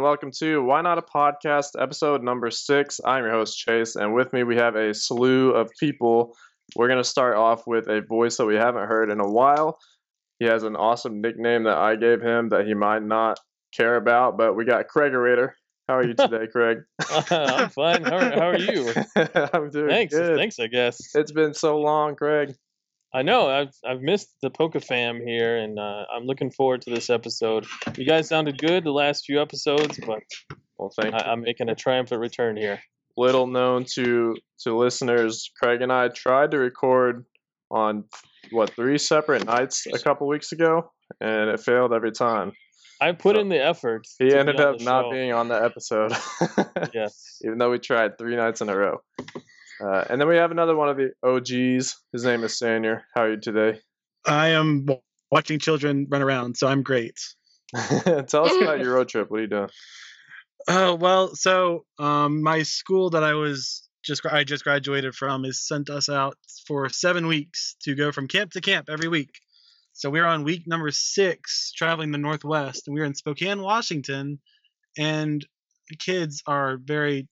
And welcome to Why Not a Podcast, episode number six. I'm your host, Chase, and with me we have a slew of people. We're going to start off with a voice that we haven't heard in a while. He has an awesome nickname that I gave him that he might not care about, but we got Craig Rader. How are you today, Craig? I'm fine. How are, how are you? I'm doing Thanks. good. Thanks, I guess. It's been so long, Craig. I know. I've I've missed the Poke fam here, and uh, I'm looking forward to this episode. You guys sounded good the last few episodes, but Well, thank I. I'm making a triumphant return here. Little known to to listeners, Craig and I tried to record on what three separate nights a couple weeks ago, and it failed every time. I put So, in the effort. He ended up not show. being on the episode, Yes. even though we tried three nights in a row. Uh, and then we have another one of the OGs. His name is Sanier. How are you today? I am watching children run around, so I'm great. Tell us about your road trip. What are you doing? Oh well, so um, my school that I was just I just graduated from has sent us out for seven weeks to go from camp to camp every week. So we're on week number six, traveling the Northwest, and we're in Spokane, Washington, and the kids are very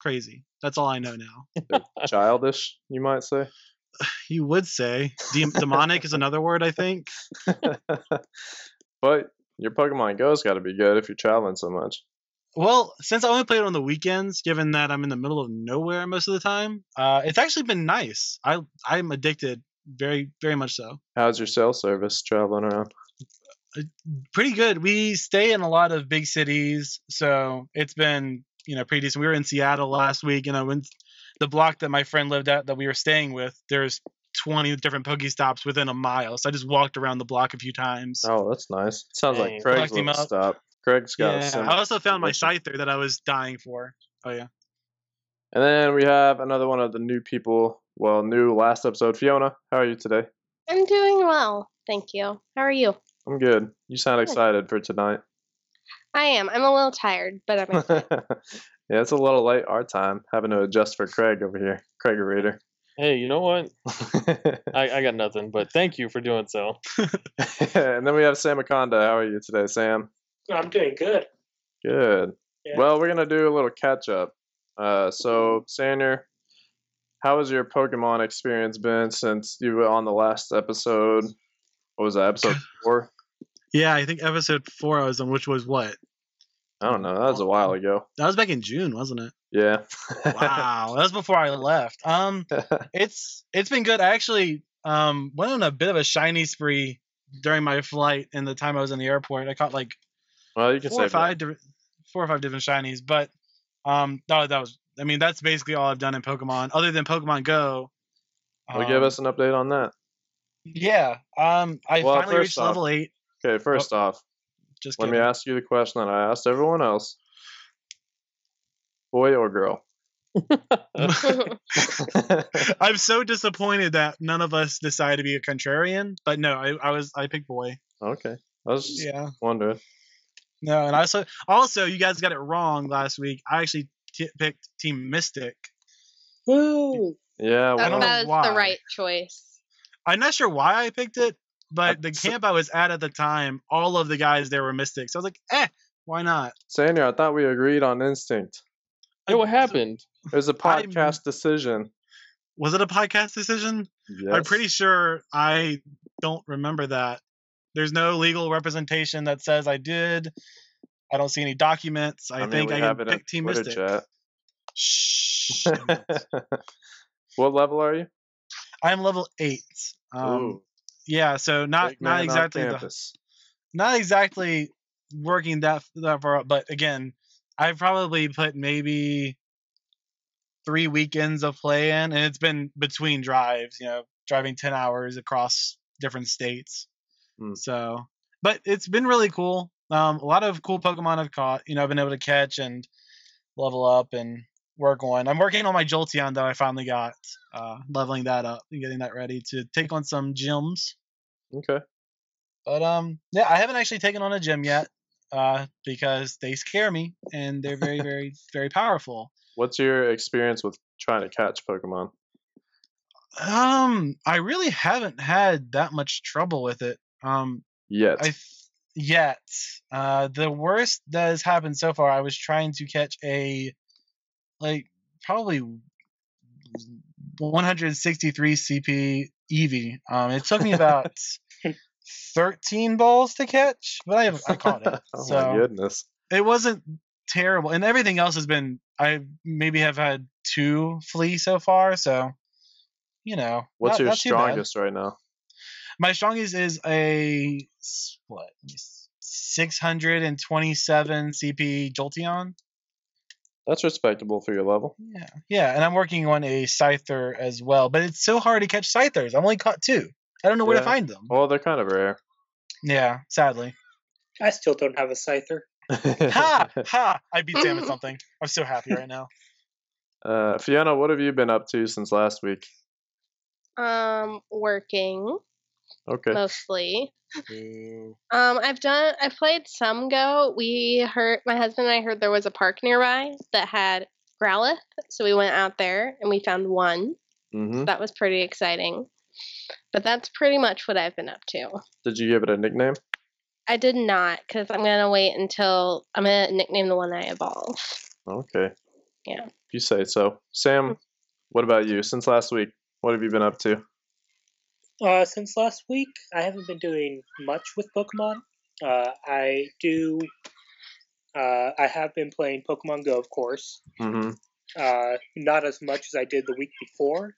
crazy. That's all I know now. Childish, you might say. You would say De- demonic is another word, I think. but your Pokemon Go's got to be good if you're traveling so much. Well, since I only play it on the weekends, given that I'm in the middle of nowhere most of the time, uh, it's actually been nice. I I'm addicted, very very much so. How's your cell service traveling around? Pretty good. We stay in a lot of big cities, so it's been you know pretty decent. We were in Seattle last week, you know, went the block that my friend lived at that we were staying with. There's 20 different Pokestops within a mile, so I just walked around the block a few times. Oh, that's nice. Sounds Dang. like Craig's Collect him little up. stop. Craig's got yeah, I also found my mission. Scyther that I was dying for. Oh yeah. And then we have another one of the new people. Well, new last episode. Fiona, how are you today? I'm doing well, thank you. How are you? I'm good. You sound Good. excited for tonight. I am. I'm a little tired, but I'm excited. yeah, it's a little late our time having to adjust for Craig over here. Craig Reader. Hey, you know what? I, I got nothing, but thank you for doing so. and then we have Sam Akonda. How are you today, Sam? I'm doing good. Good. Yeah. Well, we're gonna do a little catch up. Uh, so Sander, how has your Pokemon experience been since you were on the last episode? What was that episode four? Yeah, I think episode four I was on, which was what? I don't know. That was a while ago. That was back in June, wasn't it? Yeah. Wow, that was before I left. Um, it's it's been good. I actually um went on a bit of a shiny spree during my flight and the time I was in the airport. I caught like well, you can four or five different four or five different shinies, but um that, that was I mean that's basically all I've done in Pokemon other than Pokemon Go. Well, give Um, us an update on that. yeah. Um, I Well, finally reached off- level eight. Okay, first off, Just let me ask you the question that I asked everyone else: boy or girl? I'm so disappointed that none of us decided to be a contrarian. But no, I, I was I picked boy. okay, I was just Yeah. wondering. No, and also also you guys got it wrong last week. I actually t- picked Team Mystic. Woo! Yeah, that well, know was why. the right choice. I'm not sure why I picked it, but the camp I was at at the time, all of the guys there were Mystics. So I was like, eh, why not? Sander, I thought we agreed on instinct. Hey, what happened? It was a podcast decision. Was it a podcast decision? Yes. I'm pretty sure I don't remember that. There's no legal representation that says I did. I don't see any documents. I, I mean, think I have can pick Team Twitter Mystic. chat. Shh. what level are you? I'm level eight. Um, yeah, so not big not exactly the, not exactly working that that far up, but again, I've probably put maybe three weekends of play in, and it's been between drives, you know, driving ten hours across different states. Hmm. So, but it's been really cool. Um, a lot of cool Pokemon I've caught. You know, I've been able to catch and level up and work on. I'm working on my Jolteon though. I finally got uh, leveling that up and getting that ready to take on some gyms. Okay. But um, yeah, I haven't actually taken on a gym yet, uh, because they scare me and they're very, very, very powerful. What's your experience with trying to catch Pokemon? Um, I really haven't had that much trouble with it. Um, Yet. I, th- yet. Uh, the worst that has happened so far, I was trying to catch a, like, probably 163 CP Eevee. Um, it took me about 13 balls to catch, but I, I caught it. oh so my goodness. it wasn't terrible, and everything else has been. I maybe have had two flee so far, so you know. What's not- your not strongest right now? My strongest is a what? 627 CP Jolteon. That's respectable for your level. Yeah, yeah, and I'm working on a Scyther as well, but it's so hard to catch Scythers. I've only caught two. I don't know where to find them. Well, they're kind of rare. Yeah, sadly. I still don't have a Scyther. ha ha! I beat Sam at something. I'm so happy right now. Uh, Fiona, what have you been up to since last week? Um, working Okay. mostly. Um, I've done. I've played some Go. We heard my husband and I heard there was a park nearby that had Growlithe, so we went out there and we found one. hmm That was pretty exciting. But that's pretty much what I've been up to. Did you give it a nickname? I did not, because I'm gonna wait until I'm gonna nickname the one I evolve. Okay. Yeah. If you say so. Sam, what about you? Since last week, what have you been up to? Uh, since last week, I haven't been doing much with Pokemon. Uh, I do. Uh, I have been playing Pokemon Go, of course. hmm Uh, not as much as I did the week before,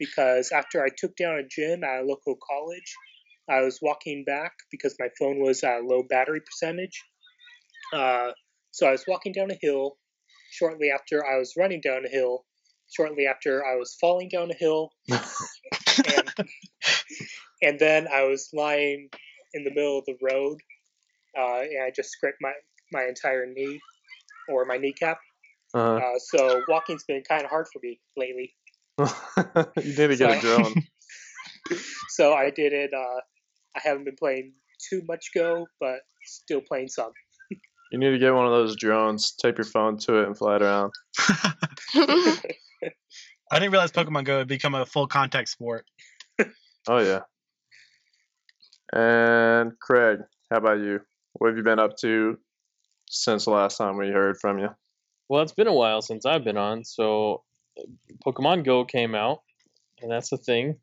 because after I took down a gym at a local college, I was walking back because my phone was at a low battery percentage. Uh, so I was walking down a hill. Shortly after, I was running down a hill. Shortly after, I was falling down a hill, and and then I was lying in the middle of the road, uh, and I just scraped my my entire knee or my kneecap. Uh, Uh, so walking's been kind of hard for me lately. you need to get a So- drone. So I did it. Uh, I haven't been playing too much Go, but still playing some. You need to get one of those drones, tape your phone to it, and fly it around. I didn't realize Pokemon Go had become a full contact sport. Oh yeah. And Craig, how about you? What have you been up to since the last time we heard from you? Well, it's been a while since I've been on, so uh, Pokemon Go came out, and that's the thing.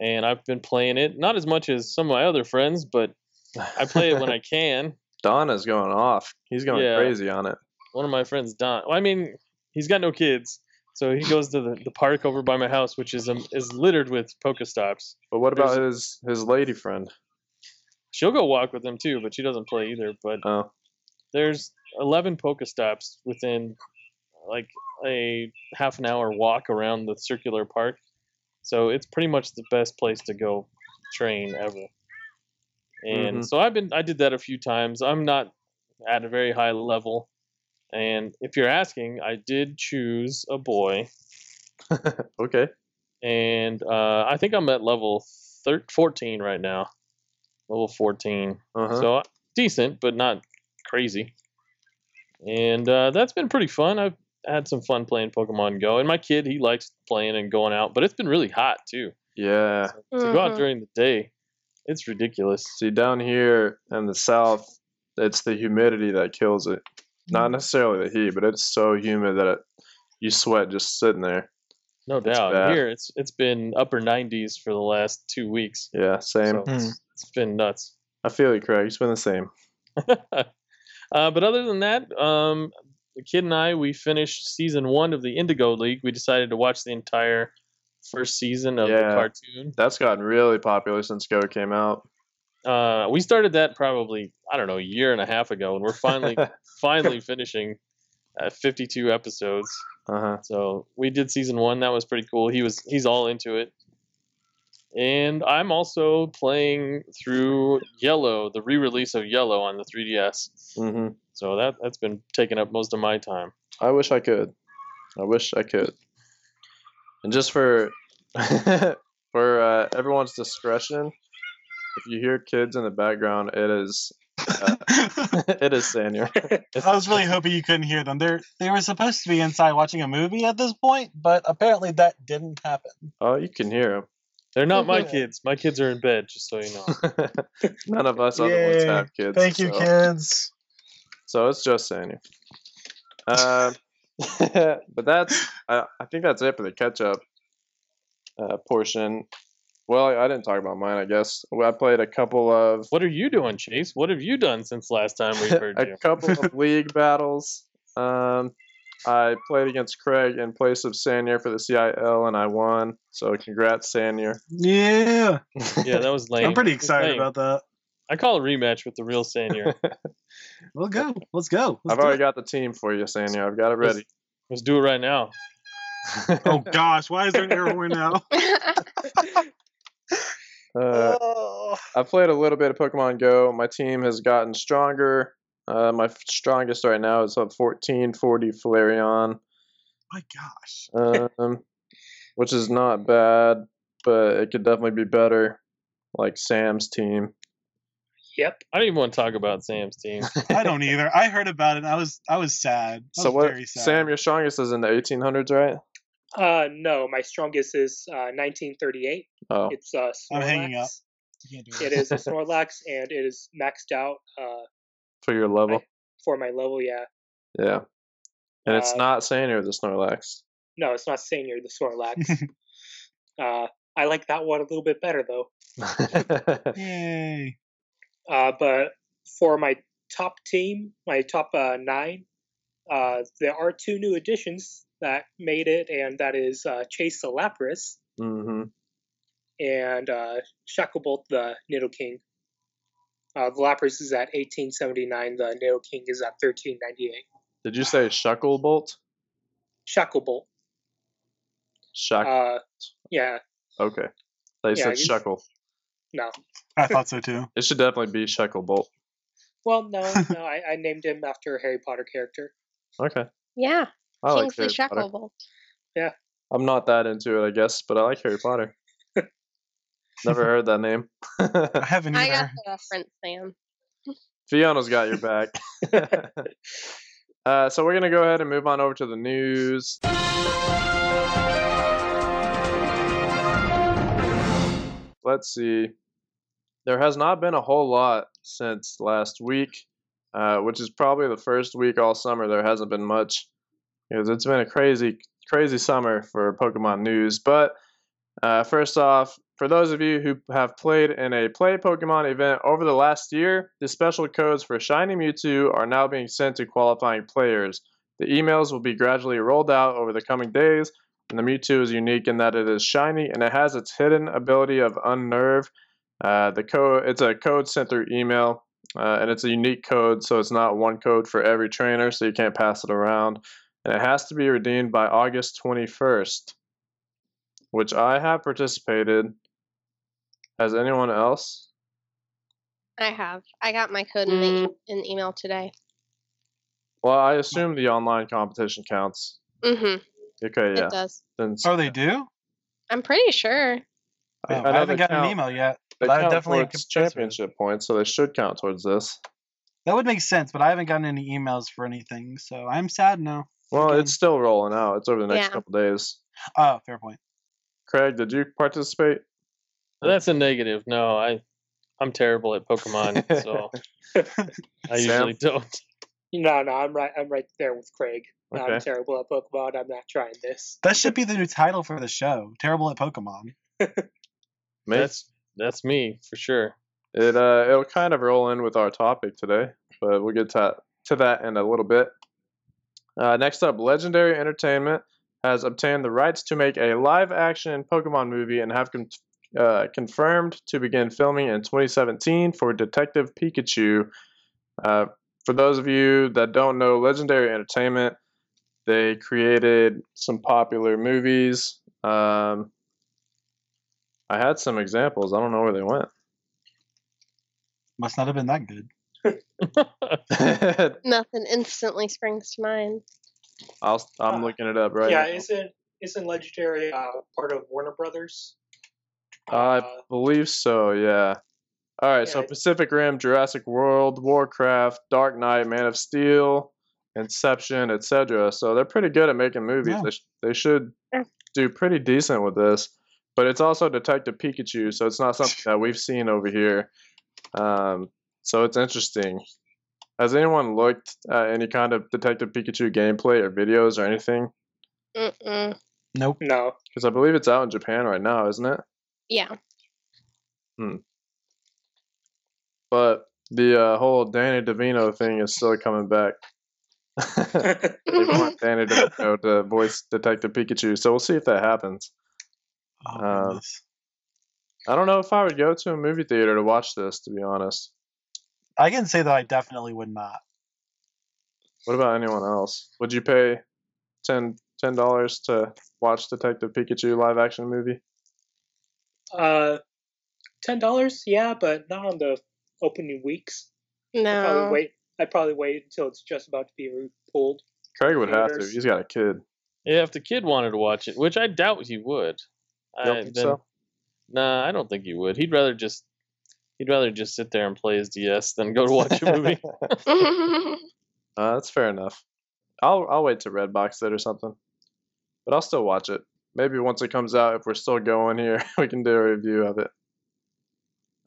And I've been playing it, not as much as some of my other friends, but I play it when I can. Don is going off. He's going Yeah. crazy on it. One of my friends, Don. Well, I mean, he's got no kids, so he goes to the, the park over by my house, which is um, is littered with Pokestops. But what about his his lady friend? She'll go walk with him too, but she doesn't play either. But Oh, there's 11 Pokestops within like a half an hour walk around the circular park. So it's pretty much the best place to go train ever. And Mhm. so I've been I did that a few times. I'm not at a very high level. And if you're asking, I did choose a boy okay. and uh, I think I'm at level thir- 14 right now. Level 14. Uh-huh. So decent, but not crazy. And uh, that's been pretty fun. I've had some fun playing Pokemon Go, and my kid he likes playing and going out. But it's been really hot too. yeah. To go out Mhm. during the day, it's ridiculous. See, down here in the south, it's the humidity that kills it. Not Mm-hmm. necessarily the heat, but it's so humid that it, you sweat just sitting there. No It's doubt. bad. Here it's it's been upper 90s for the last two weeks. Yeah, same. So it's, it's been nuts. I feel you, Craig. It's been the same. uh, but other than that, um, the kid and I we finished season one of the Indigo League. We decided to watch the entire first season of the cartoon. That's gotten really popular since Go came out. Uh, we started that probably I don't know a year and a half ago, and we're finally finally finishing at 52 episodes. uh-huh. So we did season one. That was pretty cool. He was he's all into it. And I'm also playing through Yellow, the re-release of Yellow on the 3DS. hmm So that that's been taking up most of my time. I wish I could. I wish I could. And just for for uh, everyone's discretion, if you hear kids in the background, it is uh, it is Sanier. I was really hoping you couldn't hear them. They're they were supposed to be inside watching a movie at this point, but apparently that didn't happen. Oh, you can hear them. They're not my kids. My kids are in bed, just so you know. None of us other ones Yay. have kids. Thank you, so. kids. So it's just Sandy. Um, but that's I, I think that's it for the catch up uh, portion. Well, I didn't talk about mine. I guess I played a couple of What are you doing, Chase? What have you done since last time we heard a you? couple of league battles. Um, I played against Craig in place of Sanier for the CIL, and I won. So congrats, Sanier. Yeah, Yeah, that was lame. I'm pretty excited lame. about that. I call a rematch with the real Sanier. We'll go. Let's go. Let's I've already it. got the team for you, Sanier. I've got it ready. Let's do it right now. Oh gosh, why is there an air horn now? Uh, oh. I played a little bit of Pokemon Go. My team has gotten stronger. Uh, my f- strongest right now is a 1440 Flareon, my gosh. um, which is not bad, but it could definitely be better, like Sam's team. Yep. I don't even want to talk about Sam's team. I don't either. I heard about it. I was I was sad. I so was what? Very sad. Sam, your strongest is in the 1800s, right? Uh, no, my strongest is uh, 1938. Oh, It's uh, Snorlax. I'm hanging up. You can't do It is a Snorlax, and it is maxed out uh, for your level. for my level. Yeah. Yeah, and it's Uh, not Sanier the Snorlax. No, it's not Senior the Snorlax. uh, I like that one a little bit better though. Yay. Uh, but for my top team, my top uh, nine, uh, there are two new additions that made it, and that is uh, Chase the Lapras hmm and uh, Shacklebolt the Nidoking. Uh, the Lapras is at 1879. The Nidoking is at 1398. Did you say Shucklebolt? Shacklebolt. Shuck. Uh, yeah, okay. They yeah, said you- Shuckle. no. I thought so too. It should definitely be Shucklebolt. Well, no, no. I, I named him after a Harry Potter character. Okay. yeah, I like Kingsley Harry Potter. Shacklebolt. I'm not that into it, I guess, but I like Harry Potter. Never heard that name. I haven't either. I got the reference, Sam. Fiona's got your back. uh, so we're gonna go ahead and move on over to the news. Let's see. There has not been a whole lot since last week, uh, which is probably the first week all summer there hasn't been much because it's been a crazy, crazy summer for Pokemon news. But uh, first off, for those of you who have played in a Play Pokemon event over the last year, the special codes for Shiny Mewtwo are now being sent to qualifying players. The emails will be gradually rolled out over the coming days, and the Mewtwo is unique in that it is shiny and it has its hidden ability of Unnerve. Uh, the code it's a code sent through email, uh, and it's a unique code, so it's not one code for every trainer, so you can't pass it around. And it has to be redeemed by August 21st, which I have participated. Has anyone else? I have. I got my code in the e- in the email today. Well, I assume the online competition counts. Mm-hmm. Okay, yeah. It does. Then Oh, they do? I'm pretty sure. Oh, I- I, I haven't they gotten an email yet. they but I count definitely towards can participate. championship points, so they should count towards this. That would make sense, but I haven't gotten any emails for anything, so I'm sad now. Well, Again. it's still rolling out. It's over the next Yeah. couple days. Oh, fair point. Craig, did you participate? That's a negative. No, I, I'm terrible at Pokemon, so I Sam? usually don't. No, no, I'm right. I'm right there with Craig. Okay. I'm terrible at Pokemon. I'm not trying this. That should be the new title for the show. Terrible at Pokemon. That's that's me for sure. it uh, it'll kind of roll in with our topic today, but we'll get to to that in a little bit. Uh, next up, Legendary Entertainment has obtained the rights to make a live-action Pokemon movie and have con- uh, confirmed to begin filming in 2017 for Detective Pikachu. Uh, for those of you that don't know Legendary Entertainment, they created some popular movies. Um, I had some examples. I don't know where they went. Must not have been that good. Nothing instantly springs to mind. I'll, I'm Uh, looking it up right yeah, now. isn't isn't Legendary uh, part of Warner Brothers? I Uh, believe so, yeah. All right, so Pacific Rim, Jurassic World, Warcraft, Dark Knight, Man of Steel, Inception, etc. So they're pretty good at making movies. Yeah. They, sh- they should do pretty decent with this. but it's also Detective Pikachu, so it's not something that we've seen over here. Um, so it's interesting. Has anyone looked at any kind of Detective Pikachu gameplay or videos or anything? Mm-mm. Nope. No. Because I believe it's out in Japan right now, isn't it? Yeah. Hmm. But the uh, whole Danny DeVito thing is still coming back. they want Danny DeVito to voice Detective Pikachu, so we'll see if that happens. Oh, Um. I don't know if I would go to a movie theater to watch this, to be honest. I can say that I definitely would not. What about anyone else? Would you pay 10 dollars to watch Detective Pikachu live action movie? uh, ten dollars, yeah, but not on the opening weeks. I'd probably No. wait. I'd probably wait until it's just about to be re- pulled. Craig would have to. He's got a kid. Yeah, if the kid wanted to watch it, which I doubt he would. You don't I, think then- so? Nah, I don't think he would. He'd rather just he'd rather just sit there and play his DS than go to watch a movie. Uh, that's fair enough. I'll I'll wait to Redbox it or something, but I'll still watch it. Maybe once it comes out, if we're still going here, we can do a review of it.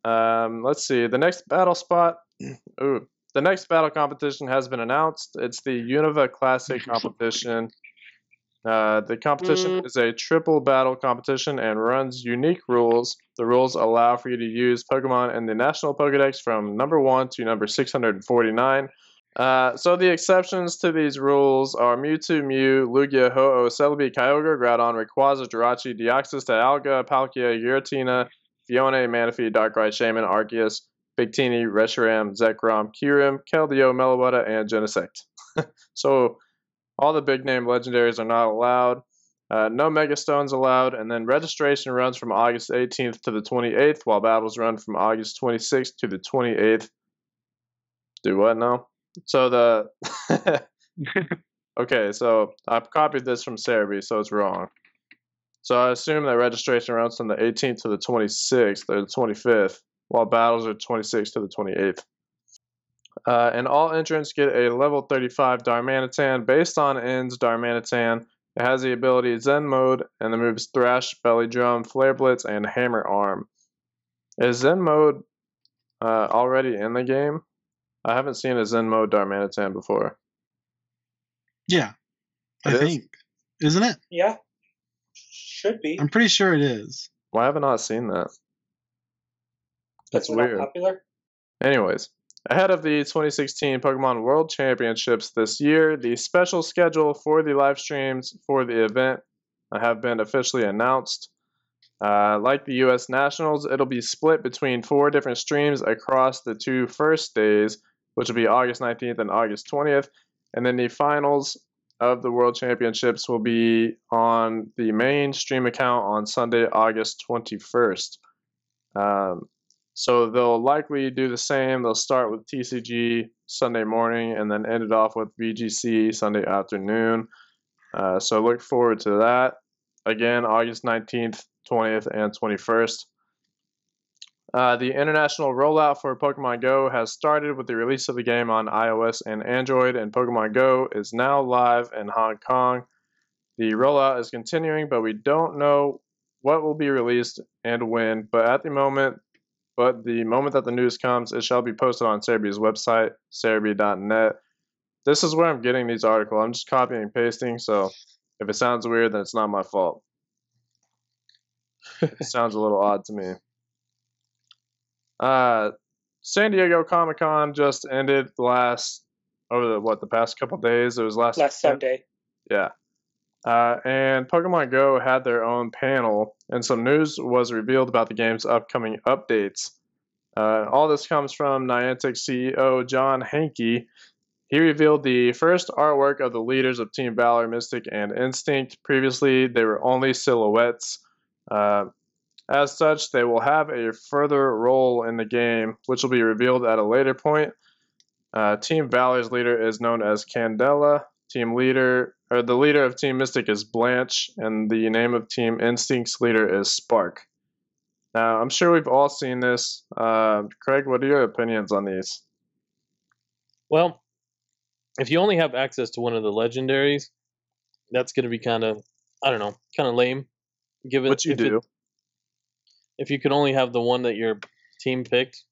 Um, let's see. The next battle spot. Ooh, the next battle competition has been announced. It's the Unova Classic competition. Uh, the competition is a triple battle competition and runs unique rules. The rules allow for you to use Pokemon in the National Pokedex from number one to number 649. Uh, so the exceptions to these rules are Mewtwo, Mew, Lugia, Ho-Oh, Celebi, Kyogre, Groudon, Rayquaza, Jirachi, Deoxys, Dialga, Palkia, Giratina, Phione, Manaphy, Darkrai, Shaymin, Arceus, Victini, Reshiram, Zekrom, Kyurem, Keldeo, Meloetta, and Genesect. so all the big name legendaries are not allowed. Uh, no Mega Stones allowed, and then registration runs from August 18th to the 28th, while battles run from August 26th to the 28th. Do what now? So the okay, so I've copied this from Serebii, so it's wrong. So I assume that registration runs from the 18th to the 26th or the 25th, while battles are 26th to the 28th. Uh, and all entrants get a level 35 Darmanitan based on N's Darmanitan. It has the ability Zen Mode and the moves Thrash, Belly Drum, Flare Blitz, and Hammer Arm. Is Zen Mode uh, already in the game? I haven't seen a Zen Mode Darmanitan before. Yeah, I It is? think. Isn't it? Yeah, should be. I'm pretty sure it is. Why have I not seen that? That's They're not weird. Popular. Anyways, ahead of the 2016 Pokemon World Championships this year, the special schedule for the live streams for the event have been officially announced. Uh, like the U.S. Nationals, it'll be split between four different streams across the two first days, which will be August 19th and August 20th. And then the finals of the World Championships will be on the main stream account on Sunday, August 21st. Um, so they'll likely do the same. They'll start with TCG Sunday morning and then end it off with VGC Sunday afternoon. Uh, so look forward to that. Again, August 19th, 20th, and 21st. Uh, the international rollout for Pokemon Go has started with the release of the game on iOS and Android, and Pokemon Go is now live in Hong Kong. The rollout is continuing, but we don't know what will be released and when. But at the moment, but the moment that the news comes, it shall be posted on Serebii's website, serebii.net. This is where I'm getting these articles. I'm just copying and pasting, so if it sounds weird, then it's not my fault. it sounds a little odd to me. Uh, San Diego Comic Con just ended last over the what the past couple days. It was last Last Sunday. yeah. Uh, and Pokemon Go had their own panel, and some news was revealed about the game's upcoming updates. Uh, all this comes from Niantic CEO John Hanke. He revealed the first artwork of the leaders of Team Valor, Mystic, and Instinct. Previously, they were only silhouettes. Uh, as such, they will have a further role in the game, which will be revealed at a later point. Uh, Team Valor's leader is known as Candela. Team leader, or the leader of Team Mystic is Blanche, and the name of Team Instinct's leader is Spark. Now, I'm sure we've all seen this. Uh, Craig, what are your opinions on these? Well, if you only have access to one of the legendaries, that's going to be kind of I don't know, kind of lame. Given What you if it- do? if you could only have the one that your team picked,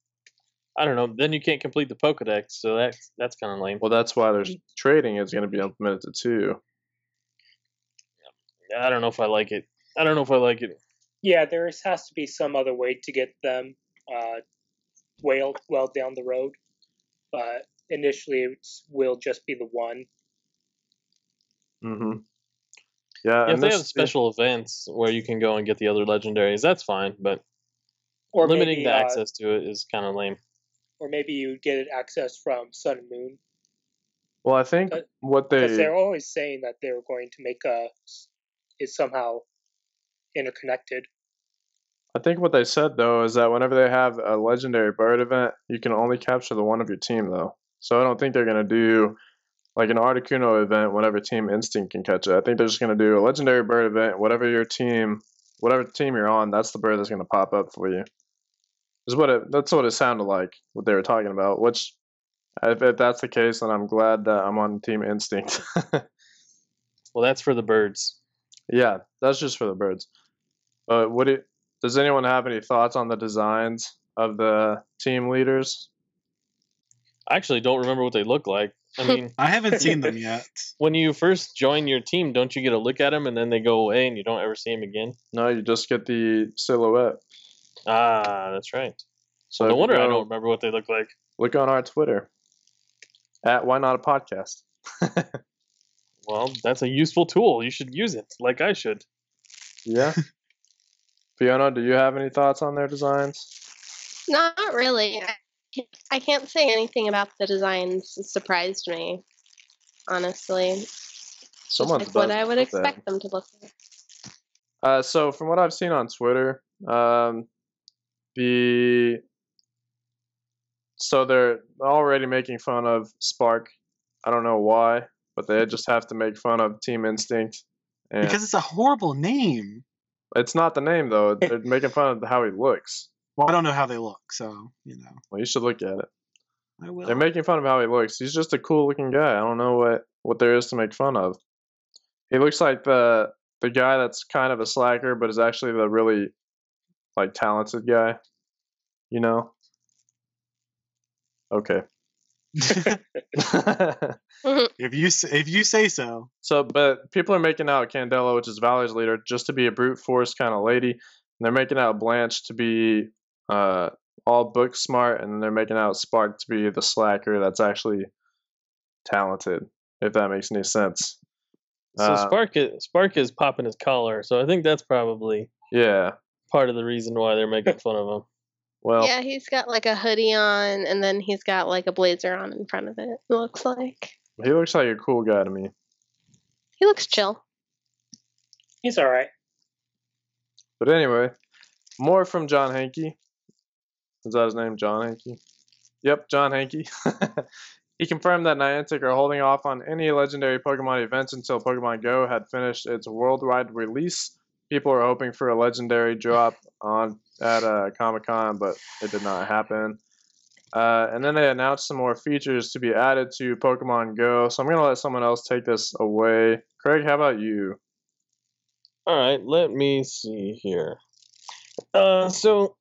I don't know. Then you can't complete the Pokedex, so that's that's kind of lame. Well, that's why there's trading is going to be implemented too. I don't know if I like it. I don't know if I like it. Yeah, there is- has to be some other way to get them uh, well well down the road, but initially it will just be the one. Mm-hmm. Yeah, if and they this, have special events where you can go and get the other legendaries, that's fine. But Or limiting maybe, the uh, access to it is kind of lame. Or maybe you get it access from Sun and Moon. well, I think but- what Because they they're always saying that they're going to make a is somehow interconnected. I think what they said though is that whenever they have a legendary bird event, you can only capture the one of your team though. So I don't think they're gonna do like an Articuno event whenever Team Instinct can catch it. I think they're just gonna do a legendary bird event, whatever your team, whatever team you're on, that's the bird that's gonna pop up for you. Is what it. That's what it sounded like. What they were talking about. Which, if, if that's the case, then I'm glad that I'm on Team Instinct. Well, that's for the birds. Yeah, that's just for the birds. But what do does anyone have any thoughts on the designs of the team leaders? I actually don't remember what they look like. I mean, I haven't seen them yet. when you first join your team, don't you get a look at them and then they go away and you don't ever see them again? No, you just get the silhouette. Ah, that's right. So no if you wonder I don't remember what they look like. look on our Twitter at Why Not a Podcast. Well, that's a useful tool. You should use it, like I should. Yeah. Fiona, do you have any thoughts on their designs? Not really. I can't, say anything about the designs. It surprised me, honestly. Just Someone's like what I would something. expect them to look like. Uh, so from what I've seen on Twitter, um, the so they're already making fun of Spark. I don't know why, but they just have to make fun of Team Instinct. And Because it's a horrible name. it's not the name though. They're making fun of how he looks. Well, I don't know how they look, so you know. Well, you should look at it. I will. They're making fun of how he looks. He's just a cool looking guy. I don't know what what there is to make fun of. He looks like the the guy that's kind of a slacker, but is actually the really like talented guy. You know. Okay. if you if you say so. so, but people are making out Candela, which is Valor's leader, just to be a brute force kind of lady. And they're making out Blanche to be uh, all book smart, and they're making out Spark to be the slacker that's actually talented. If that makes any sense. So Uh, Spark is, Spark is popping his collar, so I think that's probably Yeah. Part of the reason why they're making fun of him. Well, yeah, he's got like a hoodie on, and then he's got like a blazer on in front of it. It looks like he looks like a cool guy to me. he looks chill. He's all right. But anyway, more from John Hanke. Is that his name, John Hanke? Yep, John Hanke. he confirmed that Niantic are holding off on any legendary Pokemon events until Pokemon Go had finished its worldwide release. People are hoping for a legendary drop on at uh, Comic Con, but it did not happen. Uh, and then they announced some more features to be added to Pokemon Go. So I'm gonna let someone else take this away. Craig, how about you? All right, let me see here. Uh, so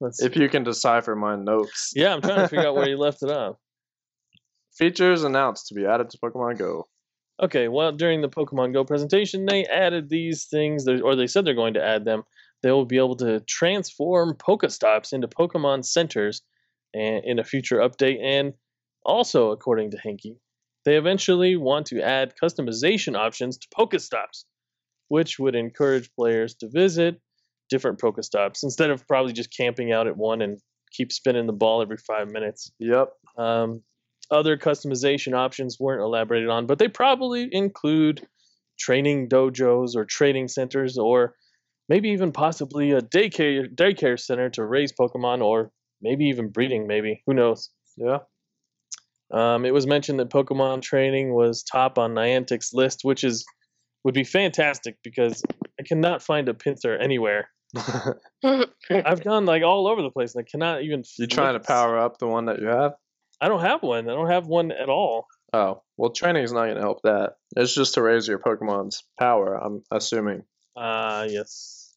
let's. If you can decipher my notes. yeah, I'm trying to figure out where you left it off. Features announced to be added to Pokemon Go. Okay, well, during the Pokemon Go presentation, they added these things, or they said they're going to add them. They will be able to transform Pokestops into Pokemon centers and, in a future update. And also, according to Hinky, they eventually want to add customization options to Pokestops, which would encourage players to visit different Pokestops instead of probably just camping out at one and keep spinning the ball every five minutes. Yep. Um, other customization options weren't elaborated on, but they probably include training dojos or training centers, or maybe even possibly a daycare daycare center to raise Pokemon, or maybe even breeding. Maybe who knows? Yeah. Um, it was mentioned that Pokemon training was top on Niantic's list, which is would be fantastic because I cannot find a Pinsir anywhere. I've gone like all over the place and I cannot even. You're trying to power up the one that you have? I don't have one. I don't have one at all. Oh, well, training is not going to help that. It's just to raise your Pokemon's power, I'm assuming. Ah, yes.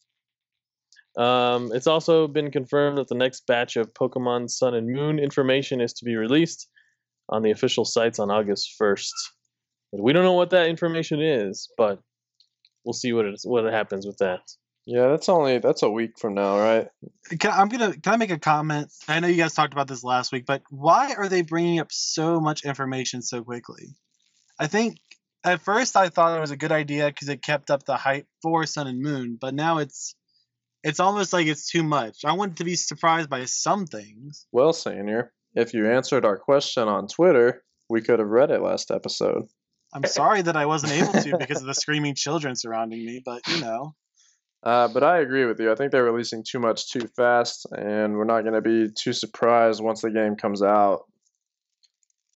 Um, it's also been confirmed that the next batch of Pokemon Sun and Moon information is to be released on the official sites on August 1st. We don't know what that information is, but we'll see what it, what happens with that. Yeah, that's only that's a week from now, right? Can, I'm gonna can I make a comment? I know you guys talked about this last week, but why are they bringing up so much information so quickly? I think at first I thought it was a good idea because it kept up the hype for Sun and Moon, but now it's it's almost like it's too much. I wanted to be surprised by some things. Well, senior, if you answered our question on Twitter, we could have read it last episode. I'm sorry that I wasn't able to because of the screaming children surrounding me, but you know. Uh, but I agree with you. I think they're releasing too much too fast, and we're not going to be too surprised once the game comes out.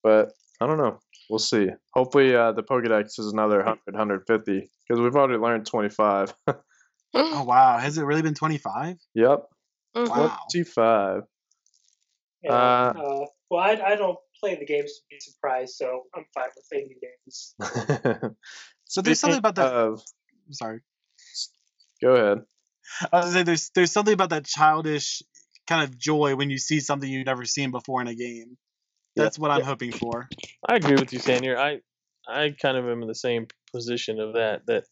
But I don't know. We'll see. Hopefully, uh, the Pokedex is another 100, 150, because we've already learned 25. oh, wow. Has it really been 25? Yep. Mhm. Wow. 25. Yeah, Uh, uh, well, I, I don't play the games to be surprised, so I'm fine with playing new games. So there's something about that. Of, sorry. Go ahead. I was gonna say there's there's something about that childish kind of joy when you see something you've never seen before in a game. Yeah. That's what I'm hoping for. I agree with you, Sanier. I I kind of am in the same position of that. That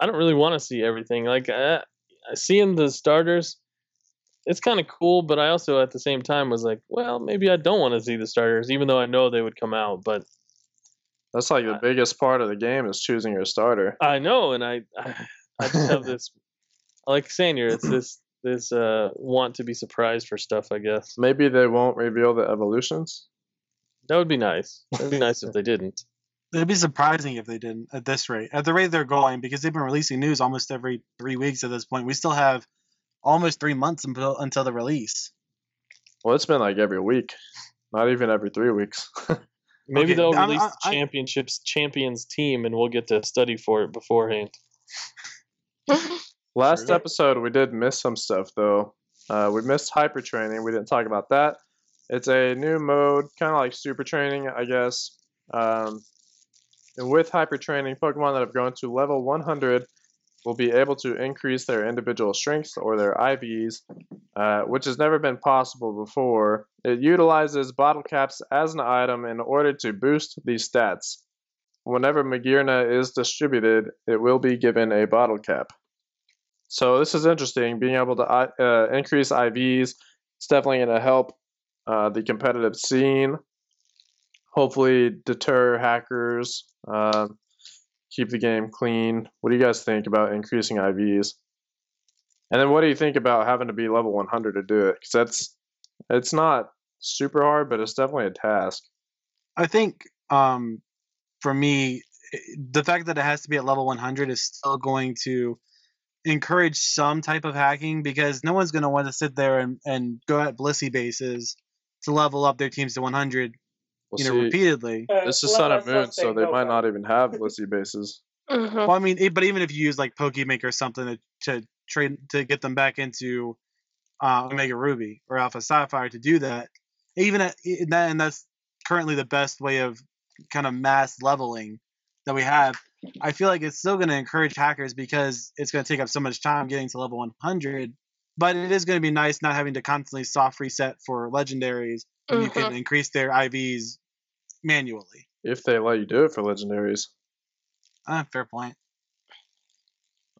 I don't really want to see everything. Like uh, seeing the starters, it's kind of cool, but I also at the same time was like, well, maybe I don't want to see the starters, even though I know they would come out. But That's like the Uh, biggest part of the game is choosing your starter. I know, and I I, I just have this like Sanier. It's this this uh want to be surprised for stuff. I guess Maybe they won't reveal the evolutions. that would be nice. That'd be nice if they didn't. It'd be surprising if they didn't at this rate. At the rate they're going, because they've been releasing news almost every three weeks at this point. We still have almost three months until until the release. Well, it's been like every week, not even every three weeks. Maybe Okay, they'll I'm- release I- the I- championships champions team, and we'll get to study for it beforehand. Last episode, we did miss some stuff though. Uh, we missed hyper training. We didn't talk about that. It's a new mode, kind of like super training, I guess. Um, and with hyper training, Pokemon that have gone to level 100 will be able to increase their individual strengths or their IVs, uh, which has never been possible before. It utilizes bottle caps as an item in order to boost these stats. Whenever Magearna is distributed, it will be given a bottle cap. So this is interesting. Being able to uh, increase IVs, it's definitely going to help uh, the competitive scene. Hopefully, deter hackers. Uh, keep the game clean. What do you guys think about increasing IVs? And then, what do you think about having to be level 100 to do it? Because that's it's not super hard, but it's definitely a task. I think um, for me, the fact that it has to be at level 100 is still going to encourage some type of hacking because no one's going to want to sit there and, and go at Blissey bases to level up their teams to 100, We'll you know, see. repeatedly. Uh, This is well, Sun and Moon, so they might not even have Blissey bases. Mhm. Well, I mean, but even if you use like Pokebank or something to, to trade to get them back into uh, Omega Ruby or Alpha Sapphire to do that, even at, i- that, and that's currently the best way of kind of mass leveling that we have. I feel like it's still going to encourage hackers because it's going to take up so much time getting to level 100. But it is going to be nice not having to constantly soft reset for legendaries. And you can increase their IVs manually. If they let you do it for legendaries, Ah, fair point.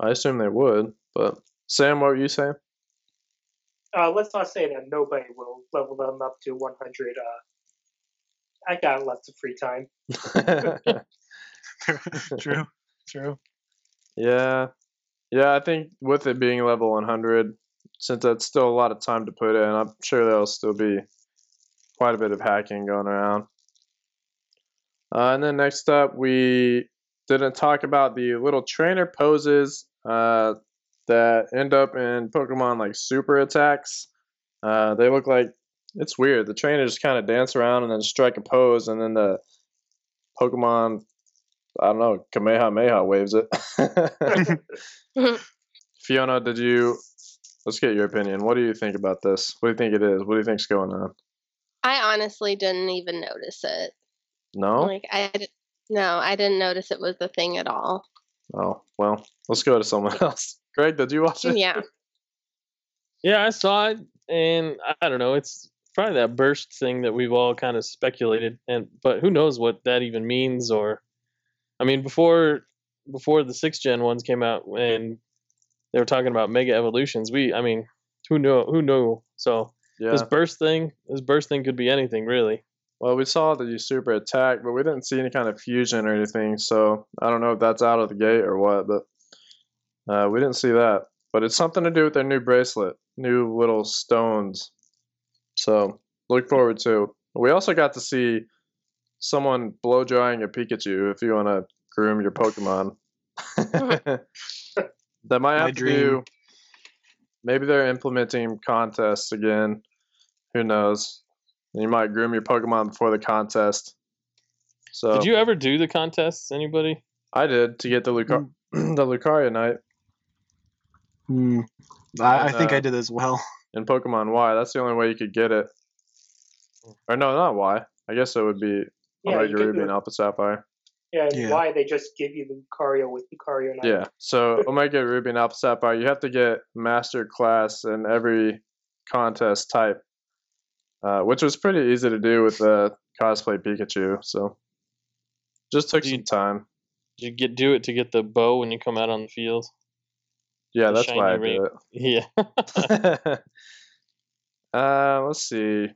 I assume they would. But Sam, what were you saying? Uh, let's not say that nobody will level them up to 100. Uh, I got lots of free time. true, true. yeah, yeah. I think with it being level 100, since that's still a lot of time to put in, I'm sure there'll still be quite a bit of hacking going around. Uh, and then next up, we didn't talk about the little trainer poses uh, that end up in Pokemon like super attacks. Uh, they look like it's weird. The trainers kind of dance around and then strike a pose, and then the Pokemon, I don't know, Kamehameha waves it. Fiona, did you? Let's get your opinion. What do you think about this? What do you think it is? What do you think's going on? I honestly didn't even notice it. No. Like I di- no, I didn't notice it was a thing at all. Oh well, let's go to someone else. Greg, did you watch it? Yeah. Yeah, I saw it, and I don't know. It's probably that burst thing that we've all kind of speculated, and but who knows what that even means? Or, I mean, before before the six gen ones came out, and they were talking about mega evolutions. We, I mean, who knew Who knew? So Yeah. this burst thing, this burst thing could be anything really. Well, we saw the super attack, but we didn't see any kind of fusion or anything. So I don't know if that's out of the gate or what, but uh, we didn't see that. But it's something to do with their new bracelet, new little stones. So look forward to. We also got to see someone blow drying your Pikachu if you want to groom your Pokemon. that might My have to dream. do. Maybe they're implementing contests again. Who knows? You might groom your Pokemon before the contest. So Did you ever do the contests? Anybody? I did to get the Lucar- the Lucarionite Hmm. I, I think uh, I did as well. in Pokemon Y. That's the only way you could get it. Or no, not Y. I guess it would be Yeah, Omega Ruby and Alpha Sapphire. yeah, and Yeah. why they just give you the Lucario with Lucario now. Yeah. So Omega Ruby and Alpha Sapphire, you have to get Master Class in every contest type, uh, which was pretty easy to do with the cosplay Pikachu. So just took Do you- some time. Did you get do it to get the bow when you come out on the field? Yeah, the that's why I shiny did it. Yeah. uh, let's see.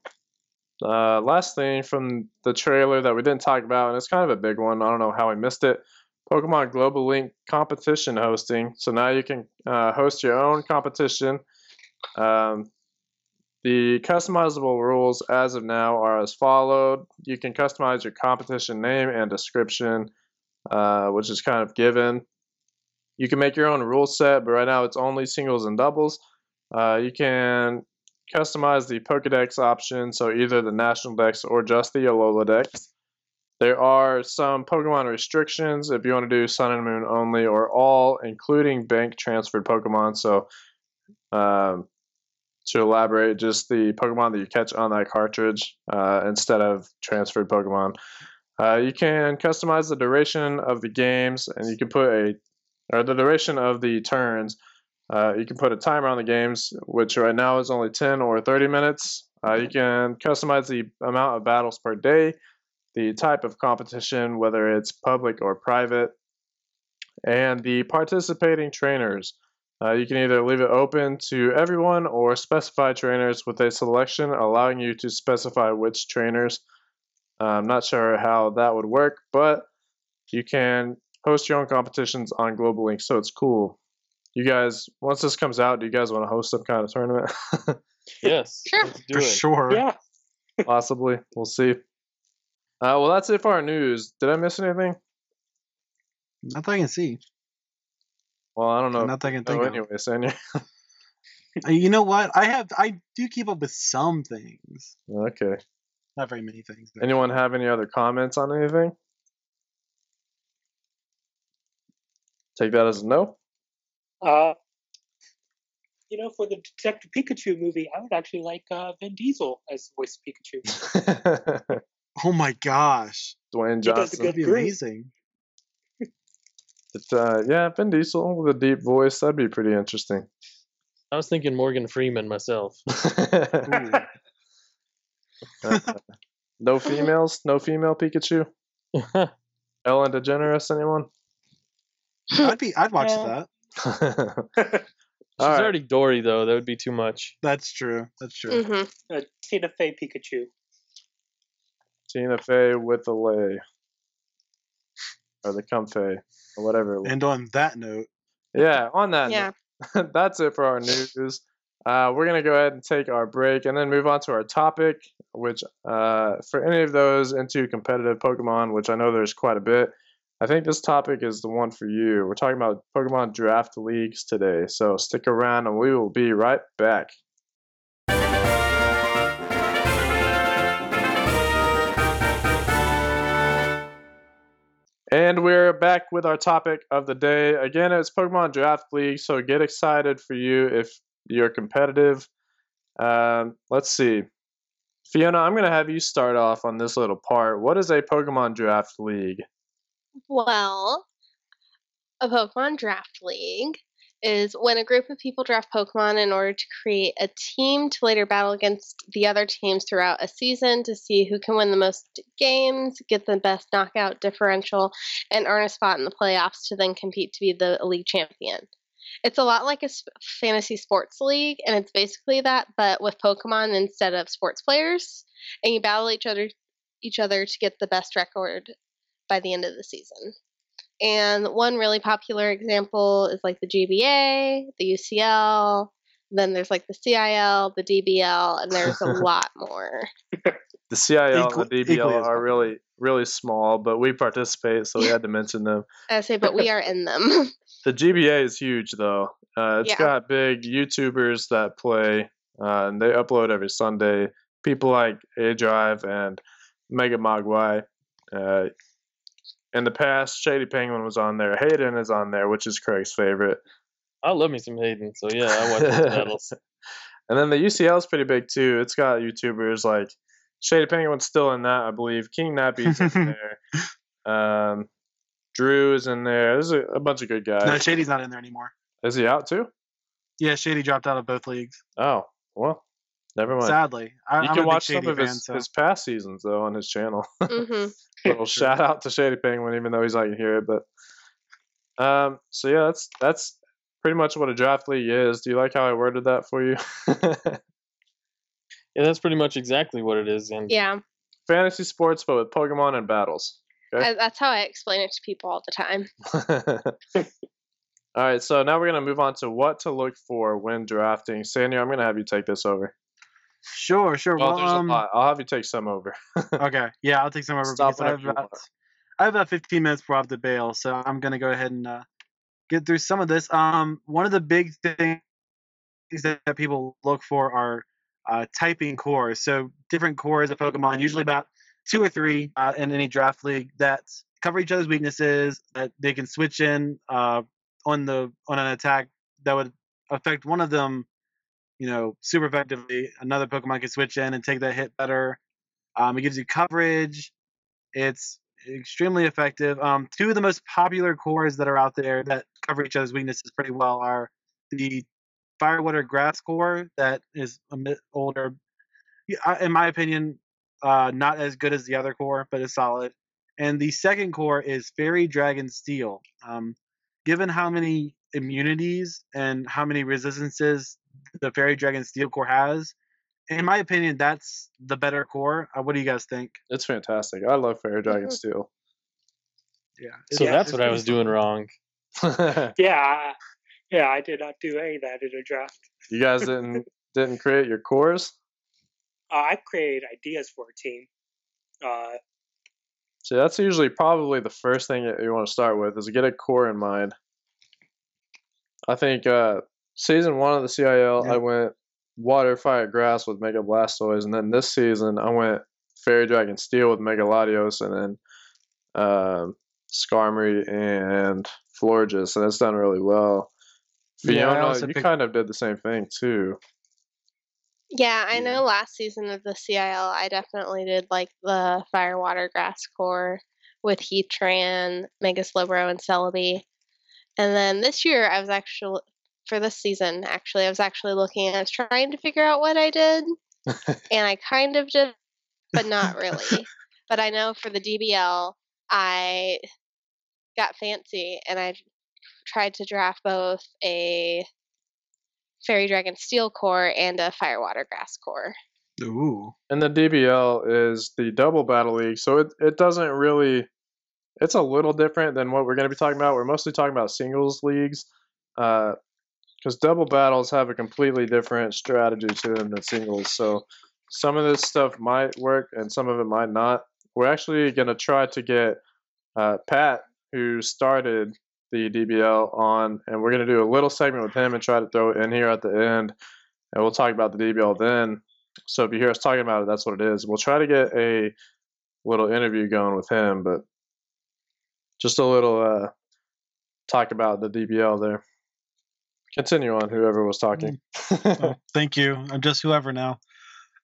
Uh, last thing from the trailer that we didn't talk about, and it's kind of a big one. I don't know how we missed it. Pokemon Global Link competition hosting. So now you can uh, host your own competition. Um, the customizable rules as of now are as followed. You can customize your competition name and description, uh, which is kind of given. You can make your own rule set, but right now it's only singles and doubles. Uh, you can customize the Pokedex option, so either the National Dex or just the Alola Dex. There are some Pokemon restrictions if you want to do Sun and Moon only or all, including bank transferred Pokemon. So, um, to elaborate, just the Pokemon that you catch on that cartridge uh, instead of transferred Pokemon. Uh, you can customize the duration of the games, and you can put a or the duration of the turns. Uh, you can put a timer on the games, which right now is only 10 or 30 minutes. Uh, you can customize the amount of battles per day, the type of competition, whether it's public or private, and the participating trainers. Uh, you can either leave it open to everyone or specify trainers with a selection allowing you to specify which trainers. Uh, I'm not sure how that would work, but you can host your own competitions on Global Link, so it's cool. You guys, once this comes out, do you guys want to host some kind of tournament? yes. Sure. For it. sure. Yeah. Possibly. We'll see. Uh, well, that's it for our news. Did I miss anything? Not that I can see. Well, I don't know. Not that I can Oh, think of. anyway, Sanya. Uh, You know what? I have. I do keep up with some things. okay. Not very many things. though. Anyone have any other comments on anything? Take that as a no. Uh, you know, for the Detective Pikachu movie, I would actually like uh, Vin Diesel as the voice of Pikachu. Oh my gosh, Dwayne He does Johnson. that'd be amazing. But, uh, yeah, Vin Diesel with a deep voice. That'd be pretty interesting. I was thinking Morgan Freeman myself. Uh, no females? No female Pikachu? Ellen DeGeneres, anyone? I'd be. I'd watch Yeah. that. She's All right. already Dory though. That would be too much. That's true. That's true. hmm uh, Tina Fey Pikachu. Tina Fey with the lei. Or the comfey. Or whatever. it was. And on that note, Yeah, on that Yeah. note, that's it for our news. Uh, we're going to go ahead and take our break and then move on to our topic, which uh, for any of those into competitive Pokemon, which I know there's quite a bit, I think this topic is the one for you. We're talking about Pokemon Draft Leagues today, so stick around and we will be right back. And we're back with our topic of the day. Again, it's Pokemon Draft League, so get excited for you if you're competitive. Um, let's see. Fiona, I'm going to have you start off on this little part. What is a Pokemon Draft League? Well, a Pokemon Draft League is when a group of people draft Pokemon in order to create a team to later battle against the other teams throughout a season to see who can win the most games, get the best knockout differential, and earn a spot in the playoffs to then compete to be the league champion. It's a lot like a fantasy sports league, and it's basically that, but with Pokemon instead of sports players, and you battle each other each other to get the best record by the end of the season. And one really popular example is like the GBA, the UCL, then there's like the CIL, the DBL, and there's a lot more. The CIL and the DBL are really, really small, but we participate, so we had to mention them. I say, but we are in them. the GBA is huge, though. Uh, it's yeah. got big YouTubers that play, uh, and they upload every Sunday. People like A Drive and Mega Mogwai. Uh, in the past, Shady Penguin was on there. Hayden is on there, which is Craig's favorite. I love me some Hayden, so yeah, I watch those battles. And then the UCL is pretty big too. It's got YouTubers like Shady Penguin's still in that, I believe. King Nappy's in there. Um, Drew is in there. There's a, a, bunch of good guys. No, Shady's not in there anymore. Is he out too? Yeah, Shady dropped out of both leagues. Oh well, never mind. Sadly, I, you I'm can watch some of fan, his, so. his past seasons though on his channel. Mm-hmm. Little shout out to Shady Penguin, even though he's not here. But um, so yeah, that's that's pretty much what a draft league is. Do you like how I worded that for you? yeah, that's pretty much exactly what it is. And yeah, fantasy sports, but with Pokemon and battles. Okay? That's how I explain it to people all the time. all right, so now we're gonna move on to what to look for when drafting. Sandy, I'm gonna have you take this over. Sure, sure. Well, well um, I'll have you take some over. okay, yeah, I'll take some over Stop because I have, about, I have about 15 minutes before I have to bail, so I'm gonna go ahead and uh, get through some of this. Um, one of the big things that people look for are uh, typing cores. So different cores of Pokemon, usually about two or three uh, in any draft league that cover each other's weaknesses. That they can switch in uh, on the on an attack that would affect one of them you know, super effectively. Another Pokemon can switch in and take that hit better. Um, it gives you coverage. It's extremely effective. Um, two of the most popular cores that are out there that cover each other's weaknesses pretty well are the Fire Water Grass core that is a bit older. In my opinion, uh, not as good as the other core, but it's solid. And the second core is Fairy Dragon Steel. Um, given how many immunities and how many resistances the Fairy Dragon Steel core has. In my opinion, that's the better core. Uh, what do you guys think? It's fantastic. I love Fairy Dragon mm-hmm. Steel. Yeah. So yeah, that's what I was doing wrong. yeah, yeah, I did not do any of that in a draft. You guys didn't didn't create your cores. Uh, I created ideas for a team. Uh, so that's usually probably the first thing that you want to start with is get a core in mind. I think uh, season one of the CIL, yeah. I went Water, Fire, Grass with Mega Blastoise, and then this season I went Fairy Dragon Steel with Mega Latios, and then um, Skarmory and Florges, and it's done really well. Fiona, yeah, you picked... kind of did the same thing too. Yeah, I yeah. know last season of the CIL, I definitely did like the Fire, Water, Grass core with Heatran, Mega Slowbro, and Celebi. And then this year, I was actually for this season. Actually, I was actually looking at trying to figure out what I did, and I kind of did, but not really. but I know for the DBL, I got fancy and I tried to draft both a Fairy Dragon Steel core and a Firewater Grass core. Ooh. And the DBL is the double battle league, so it, it doesn't really it's a little different than what we're going to be talking about. We're mostly talking about singles leagues. Uh, because double battles have a completely different strategy to them than singles. So some of this stuff might work and some of it might not. We're actually going to try to get uh, Pat, who started the DBL, on, and we're going to do a little segment with him and try to throw it in here at the end. And we'll talk about the DBL then. So if you hear us talking about it, that's what it is. We'll try to get a little interview going with him, but just a little uh, talk about the DBL there. Continue on, whoever was talking. oh, thank you. I'm just whoever now.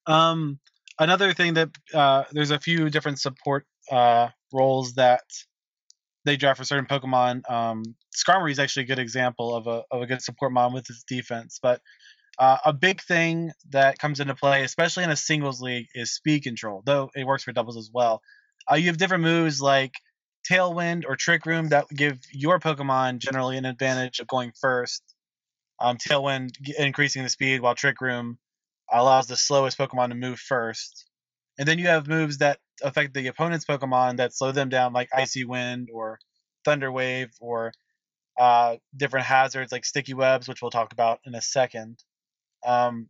Um, another thing that uh, there's a few different support uh, roles that they draft for certain Pokemon. Um, Skarmory is actually a good example of a of a good support mon with its defense. But uh, a big thing that comes into play, especially in a singles league, is speed control. Though it works for doubles as well. Uh, you have different moves like Tailwind or Trick Room that give your Pokemon generally an advantage of going first. Um, Tailwind increasing the speed, while Trick Room allows the slowest Pokemon to move first. And then you have moves that affect the opponent's Pokemon that slow them down, like Icy Wind or Thunder Wave, or uh, different hazards like Sticky Webs, which we'll talk about in a second. Um,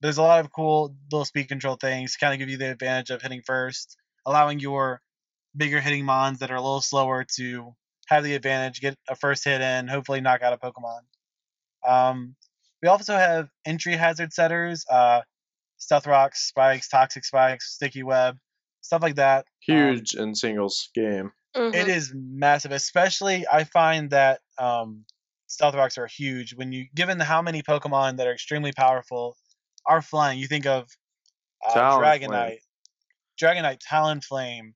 there's a lot of cool little speed control things, kind of give you the advantage of hitting first, allowing your bigger hitting mons that are a little slower to have the advantage, get a first hit in, hopefully knock out a Pokemon. Um, we also have entry hazard setters, uh, Stealth Rocks, Spikes, Toxic Spikes, Sticky Web, stuff like that. Um, Huge in singles game. Mhm. it is massive, especially I find that um, Stealth Rocks are huge when you, given how many Pokemon that are extremely powerful are flying. You think of uh, Talonflame. Dragonite, Dragonite, Talonflame,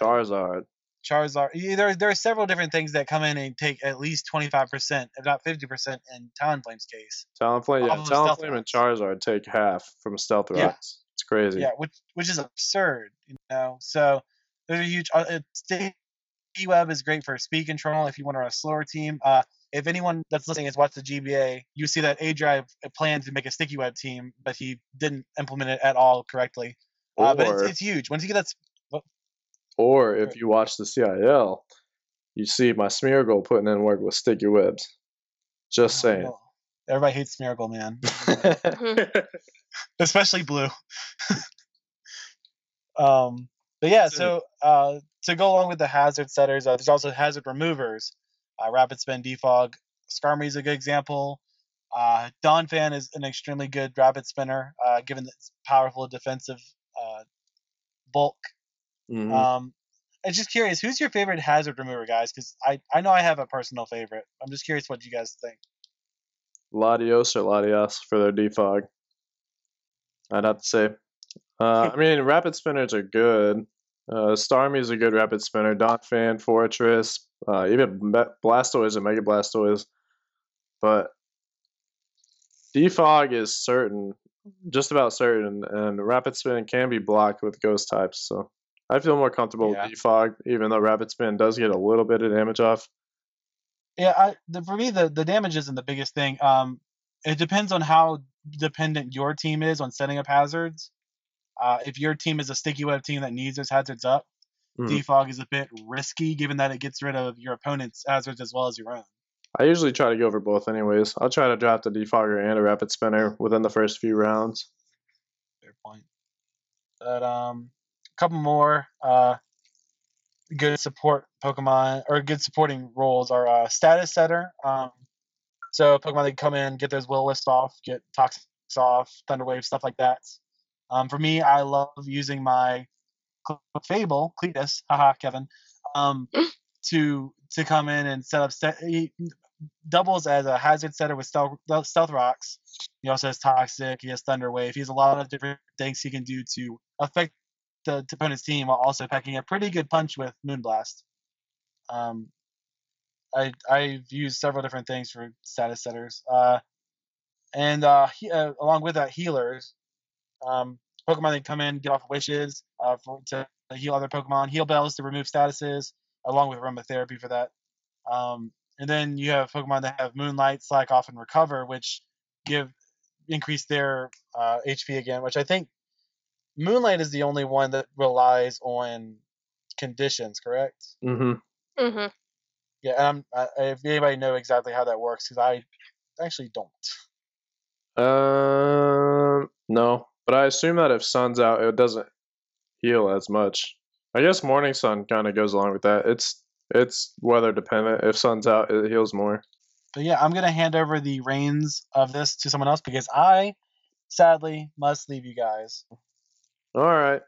Charizard. Charizard. There, there are several different things that come in and take at least 25%, if not 50% in Talonflame's case. Talonflame, yeah, All those Stealth Talonflame and. Charizard take half from Stealth Yeah. Rocks. It's crazy. Yeah, which which is absurd, you know. So there's a huge. Uh, Web is great for speed control if you want to run a slower team. Uh, if anyone that's listening has watched the GBA, you see that A Drive planned to make a Sticky Web team, but he didn't implement it at all correctly. Uh, but it's, it's huge. Once you get that, Or if you watch the CIL, you see my Smeargle putting in work with sticky webs. Just oh, saying. no. everybody hates Smeargle, man, Mhm. especially blue. um, but yeah, so uh, to go along with the hazard setters, uh, there's also hazard removers. Uh, Rapid Spin, Defog, Skarmory is a good example. Uh, Fan is an extremely good rapid spinner, uh, given its powerful defensive uh, bulk. Mhm. Um, I'm just curious, who's your favorite hazard remover, guys? Because I, I know I have a personal favorite. I'm just curious what you guys think. Latios or Latias for their defog. I'd have to say. Uh, I mean, rapid spinners are good. Uh, Starmie is a good rapid spinner. Donphan, Forretress, uh, even Blastoise and Mega Blastoise. But defog is certain, just about certain, and rapid spin can be blocked with ghost types. So I feel more comfortable Yeah. with defog, even though rapid spin does get a little bit of damage off. Yeah, I, the, for me, the, the damage isn't the biggest thing. Um, it depends on how dependent your team is on setting up hazards. Uh, if your team is a sticky web team that needs those hazards up, Mhm. defog is a bit risky, given that it gets rid of your opponent's hazards as well as your own. I usually try to go for both, anyways. I'll try to draft a defogger and a rapid spinner within the first few rounds. Fair point. But um, couple more uh, good support Pokemon or good supporting roles are uh, status setter. Um, so Pokemon that come in, get those will list off, get toxics off, thunder wave, stuff like that. Um, for me, I love using my Fable, Cletus, haha, Kevin, um, to to come in and set up. Set, he doubles as a hazard setter with stealth, stealth rocks. He also has toxic. He has thunder wave. He has a lot of different things he can do to affect the opponent's team while also packing a pretty good punch with Moonblast. Um, I I've used several different things for status setters. Uh, and uh, he, uh, along with that, healers. Um, Pokemon that come in, get off wishes uh, for, to heal other Pokemon. Heal bells to remove statuses, along with aromatherapy for that. Um, and then you have Pokemon that have Moonlight, Slack Off, and Recover, which give increase their uh, HP again. Which I think Moonlight is the only one that relies on conditions, correct? Mm-hmm. Mhm. Yeah, and I'm, I, if anybody know exactly how that works, because I actually don't. Um, no, but I assume that if sun's out, it doesn't heal as much. I guess morning sun kind of goes along with that. It's it's weather dependent. If sun's out, it heals more. But yeah, I'm gonna hand over the reins of this to someone else because I, sadly, must leave you guys. All right.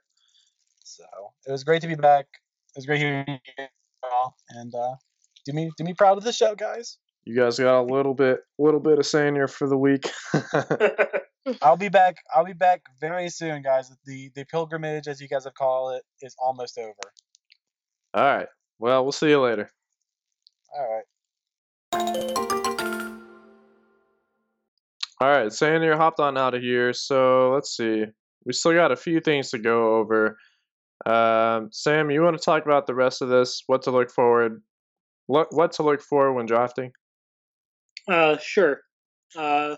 So it was great to be back. It was great hearing you all, and uh, do me do me proud of the show, guys. You guys got a little bit little bit of senior for the week. I'll be back. I'll be back very soon, guys. The the pilgrimage, as you guys have called it, is almost over. All right. Well, we'll see you later. All right. All right, Sanier hopped on out of here. So let's see. We still got a few things to go over. Um, Sam, you want to talk about the rest of this? What to look forward? What what to look for when drafting? Uh, sure. Uh,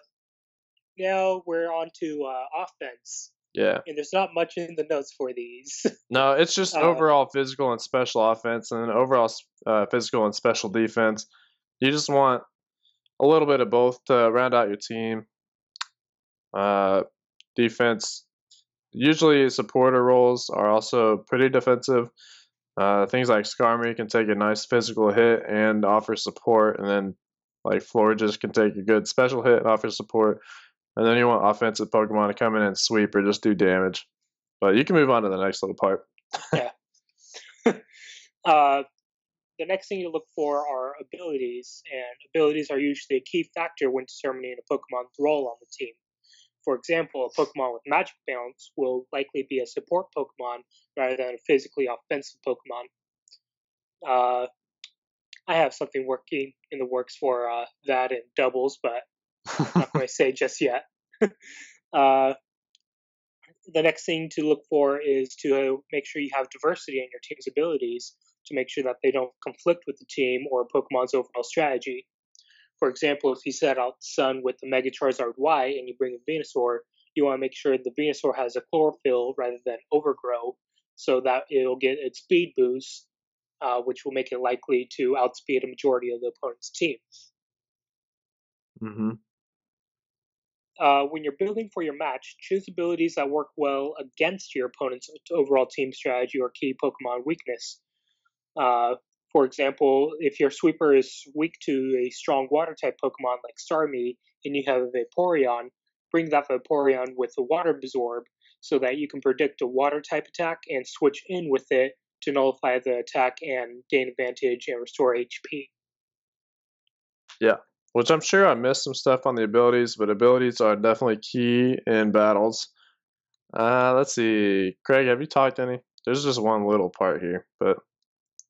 now we're on to uh, offense, Yeah. and there's not much in the notes for these. No, it's just Uh, overall physical and special offense, and overall uh, physical and special defense. You just want a little bit of both to round out your team. Uh, defense, usually supporter roles are also pretty defensive. Uh, things like Skarmory can take a nice physical hit and offer support, and then like Florges can take a good special hit and offer support. And then you want offensive Pokemon to come in and sweep or just do damage. But you can move on to the next little part. uh, the next thing you look for are abilities, and abilities are usually a key factor when determining a Pokemon's role on the team. For example, a Pokemon with Magic Bounce will likely be a support Pokemon rather than a physically offensive Pokemon. Uh, I have something working in the works for uh, that in doubles, but I'm not going to say just yet. uh, the next thing to look for is to make sure you have diversity in your team's abilities to make sure that they don't conflict with the team or Pokemon's overall strategy. For example, if you set out Sun with the Mega Charizard Y and you bring a Venusaur, you want to make sure the Venusaur has a chlorophyll rather than overgrow so that it'll get its speed boost, uh, which will make it likely to outspeed a majority of the opponent's team. hmm uh, when you're building for your match, choose abilities that work well against your opponent's overall team strategy or key Pokemon weakness. Uh, for example, if your sweeper is weak to a strong water type Pokemon like Starmie and you have a Vaporeon, bring that Vaporeon with a water absorb so that you can predict a water type attack and switch in with it to nullify the attack and gain advantage and restore HP. Yeah, which I'm sure I missed some stuff on the abilities, but abilities are definitely key in battles. Uh, let's see. Craig, have you talked any? There's just one little part here, but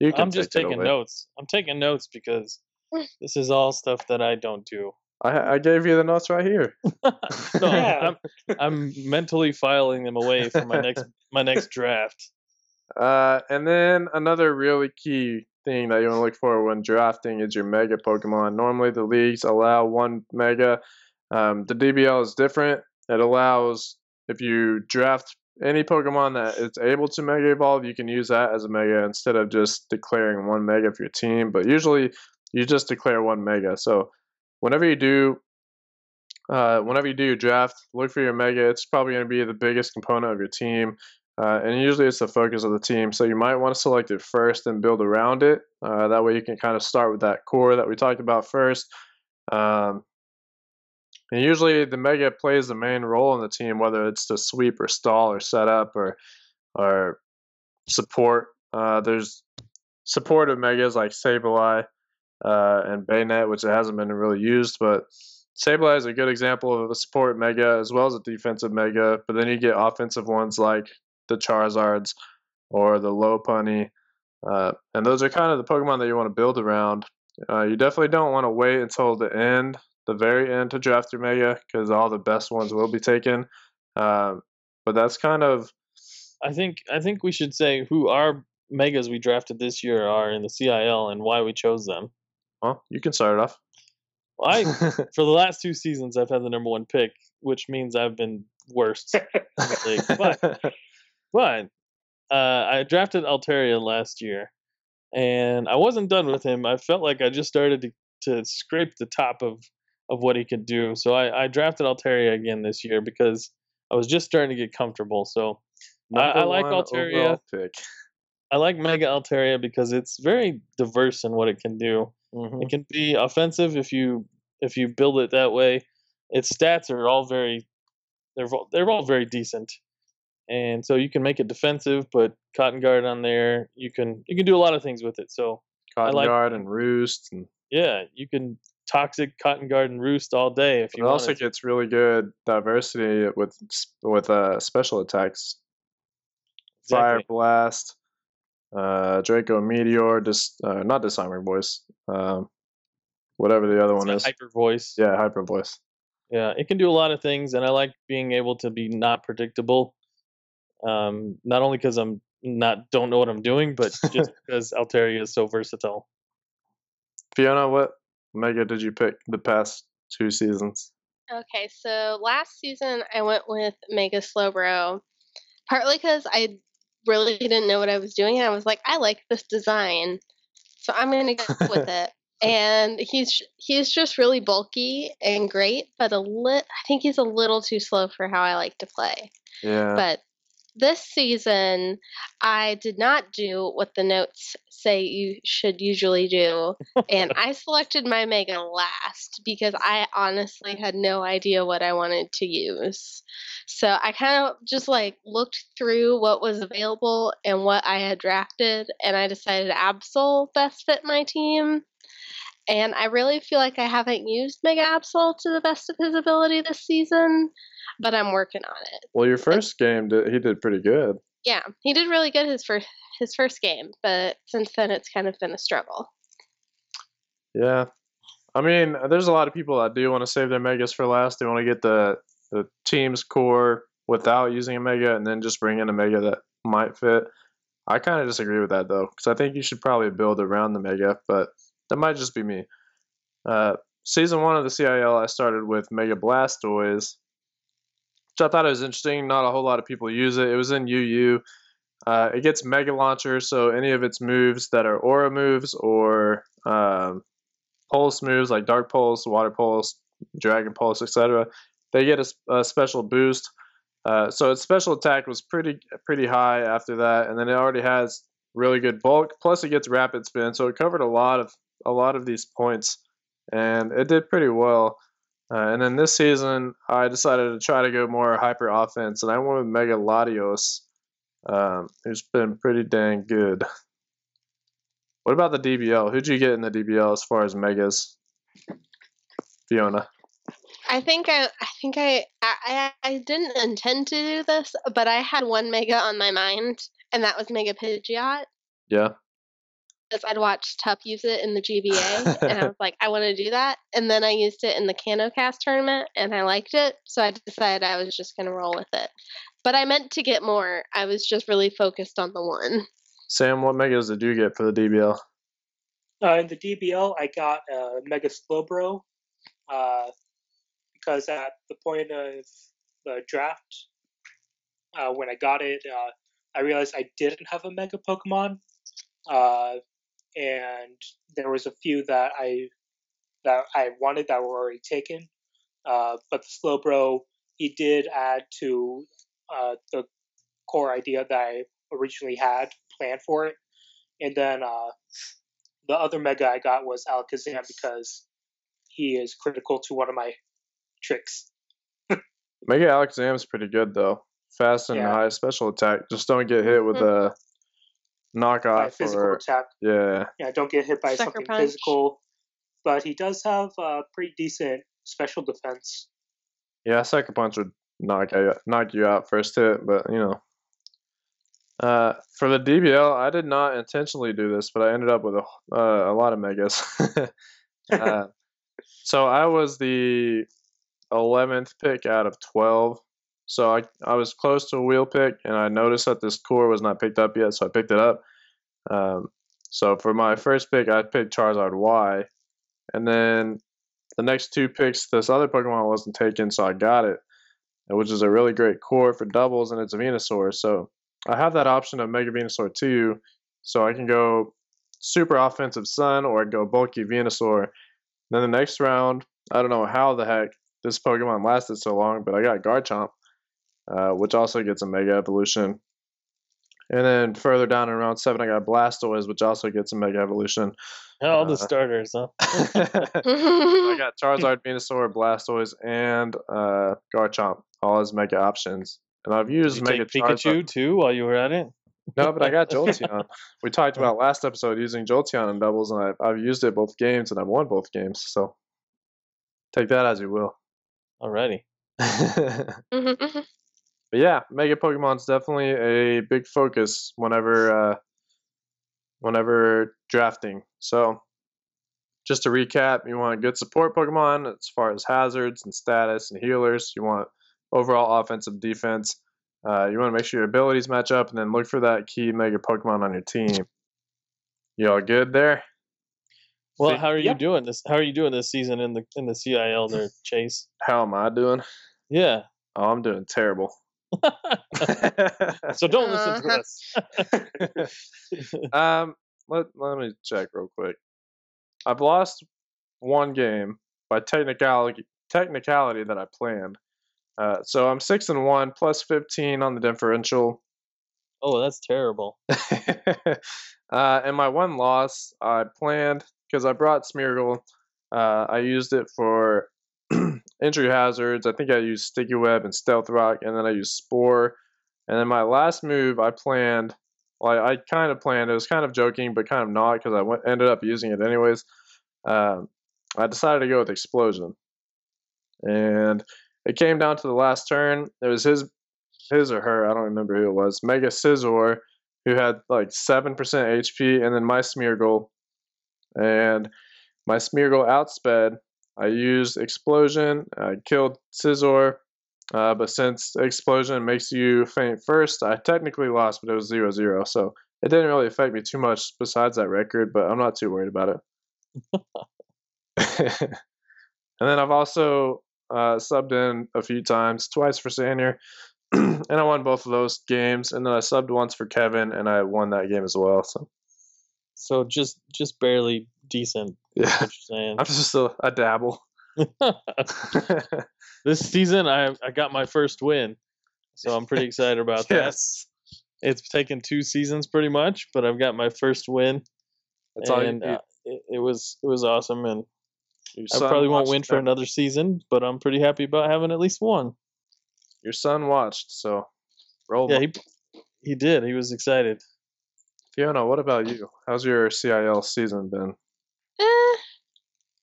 you can I'm just taking notes. I'm taking notes because this is all stuff that I don't do. I, I gave you the notes right here. no, Yeah. I'm, I'm mentally filing them away for my next my next draft. Uh, and then another really key thing that you want to look for when drafting is your mega Pokemon. Normally, the leagues allow one mega. Um, the DBL is different. It allows if you draft any Pokemon that is able to Mega Evolve, you can use that as a Mega instead of just declaring one Mega for your team. But usually, you just declare one Mega. So whenever you do. Uh, whenever you do your draft, look for your mega. It's probably going to be the biggest component of your team. Uh, and usually it's the focus of the team. So you might want to select it first and build around it. Uh, that way you can kind of start with that core that we talked about first. Um, and usually the mega plays the main role in the team, whether it's to sweep or stall or set up or or support. Uh, there's supportive megas like Sableye uh, and Banette, which hasn't been really used, but Sableye is a good example of a support mega as well as a defensive mega. But then you get offensive ones like the Charizards or the Lopunny. Uh, and those are kind of the Pokemon that you want to build around. Uh, you definitely don't want to wait until the end, the very end, to draft your Mega because all the best ones will be taken. Um, but that's kind of I think I think we should say who our megas we drafted this year are in the CIL and why we chose them. well, you can start it off. Well, I for the last two seasons I've had the number one pick, which means I've been worst. But but uh, I drafted Altaria last year, and I wasn't done with him. I felt like I just started to, to scrape the top of, of what he could do. So I, I drafted Altaria again this year because I was just starting to get comfortable. So I- I like. Pick. I like Mega Altaria because it's very diverse in what it can do. Mhm. It can be offensive if you if you build it that way. Its stats are all very they're all- they're all very decent, and so you can make it defensive. Put Cotton Guard on there. You can you can do a lot of things with it. So Cotton like- Guard and Roost, and yeah, you can toxic Cotton Guard and Roost all day if it you also gets really good diversity with with uh, special attacks. Fire Blast, uh, Draco Meteor, dis, uh, not disarming voice, um, whatever the other It's one is. hyper voice. Yeah, hyper voice. Yeah, it can do a lot of things, and I like being able to be not predictable. Um, not only because I'm not don't know what I'm doing, but just because Altaria is so versatile. Fiona, what mega did you pick the past two seasons? Okay, so last season I went with Mega Slowbro, partly because I really didn't know what I was doing. I was like, I like this design, so I'm gonna go with it. And he's he's just really bulky and great, but a lit. I think he's a little too slow for how I like to play. Yeah. But this season, I did not do what the notes say you should usually do, and I selected my Mega last because I honestly had no idea what I wanted to use. So I kind of just like looked through what was available and what I had drafted, and I decided Absol best fit my team. And I really feel like I haven't used Mega Absol to the best of his ability this season, but I'm working on it. well, your first game, did, he did pretty good. Yeah, he did really good his first his first game, but since then it's kind of been a struggle. Yeah. I mean, there's a lot of people that do want to save their megas for last. They want to get the, the team's core without using a mega and then just bring in a mega that might fit. I kind of disagree with that though, because I think you should probably build around the mega, but that might just be me. Uh, season one of the CIL, I started with Mega Blastoise, which I thought it was interesting. Not a whole lot of people use it. It was in UU. Uh, it gets Mega Launcher, so any of its moves that are Aura moves or um, Pulse moves like Dark Pulse, Water Pulse, Dragon Pulse, etc., they get a special boost. Uh, so its special attack was pretty pretty high after that, and then it already has really good bulk. Plus, it gets rapid spin, so it covered a lot of a lot of these points, and it did pretty well. Uh, and then this season, I decided to try to go more hyper offense, and I went with Mega Latios, um, who's been pretty dang good. What about the DBL? Who'd you get in the DBL as far as megas? Fiona. I think I I think I I, I didn't intend to do this, but I had one Mega on my mind, and that was Mega Pidgeot. Yeah. Because I'd watched Tup use it in the GBA, and I was like, I want to do that. And then I used it in the CanoCast tournament, and I liked it, so I decided I was just gonna roll with it. But I meant to get more. I was just really focused on the one. Sam, what megas did you get for the DBL? Uh, in the DBL, I got uh, Mega Slowbro uh, because at the point of the draft, uh, when I got it, uh, I realized I didn't have a Mega Pokemon, uh, and there was a few that I that I wanted that were already taken. Uh, but the slow bro, he did add to uh, the core idea that I originally had planned for it, and then. Uh, the other mega I got was Alakazam because he is critical to one of my tricks. Mega Alakazam's pretty good though. Fast and Yeah. high special attack. Just don't get hit with a My knockoff physical or attack. yeah. Yeah, don't get hit by Sucker something punch. physical. But he does have a pretty decent special defense. Yeah, Sucker Punch would knock you knock you out first hit, but you know. Uh, for the DBL, I did not intentionally do this, but I ended up with a uh, a lot of megas. uh, so I was the eleventh pick out of twelve. So I I was close to a wheel pick, and I noticed that this core was not picked up yet, so I picked it up. Um, so for my first pick, I picked Charizard Y, and then the next two picks, this other Pokemon wasn't taken, so I got it, which is a really great core for doubles, and it's a Venusaur. So I have that option of Mega Venusaur 2, so I can go super offensive Sun or go bulky Venusaur. Then the next round, I don't know how the heck this Pokemon lasted so long, but I got Garchomp, uh, which also gets a Mega Evolution. And then further down in round 7, I got Blastoise, which also gets a Mega Evolution. All the Uh, starters, huh? I got Charizard, Venusaur, Blastoise, and uh, Garchomp, all as mega options. And I've Did used you Mega take Charizard. Pikachu too while you were at it? No, but I got Jolteon. we talked about last episode using Jolteon in doubles, and I've, I've used it both games, and I've won both games. So take that as you will. Alrighty. But yeah, Mega Pokemon's definitely a big focus whenever uh, whenever drafting. So, just to recap, you want good support Pokemon as far as hazards and status and healers. You want overall offensive defense. Uh, you want to make sure your abilities match up, and then look for that key Mega Pokemon on your team. You all good there? Well, how are you Yep. doing this? How are you doing this season in the in the CIL there, Chase? How am I doing? Yeah. Oh, I'm doing terrible. So don't listen to us. um, let let me check real quick. I've lost one game by technicality technicality that I planned. Uh, so I'm six and one plus fifteen on the differential. oh, that's terrible. uh, and my one loss I planned because I brought Smeargle. Uh, I used it for entry hazards. I think I used Sticky Web and Stealth Rock, and then I used Spore. And then my last move I planned. Well, I, kind of planned. It was kind of joking, but kind of not because I went, ended up using it anyways. Um, I decided to go with Explosion, and it came down to the last turn. It was his, his or her. I don't remember who it was. Mega Scizor who had like 7% HP, and then my Smeargle. And my Smeargle outsped. I used Explosion. I killed Scizor. Uh, but since Explosion makes you faint first, I technically lost, but it was 0 0. So it didn't really affect me too much besides that record, but I'm not too worried about it. and then I've also uh, subbed in a few times, twice for Sanier, and I won both of those games. And then I subbed once for Kevin, and I won that game as well. So So just just barely decent. yeah, I'm just a, a dabble. this season, I I got my first win, so I'm pretty excited about that. yes, It's taken two seasons pretty much, but I've got my first win, that's all you and uh, it, it was it was awesome. And Your I probably won't win for that. another season, but I'm pretty happy about having at least one. Your son watched, so roll. Yeah, Yeah, he he did. He was excited. Fiona, what about you? How's your CIL season been? Eh,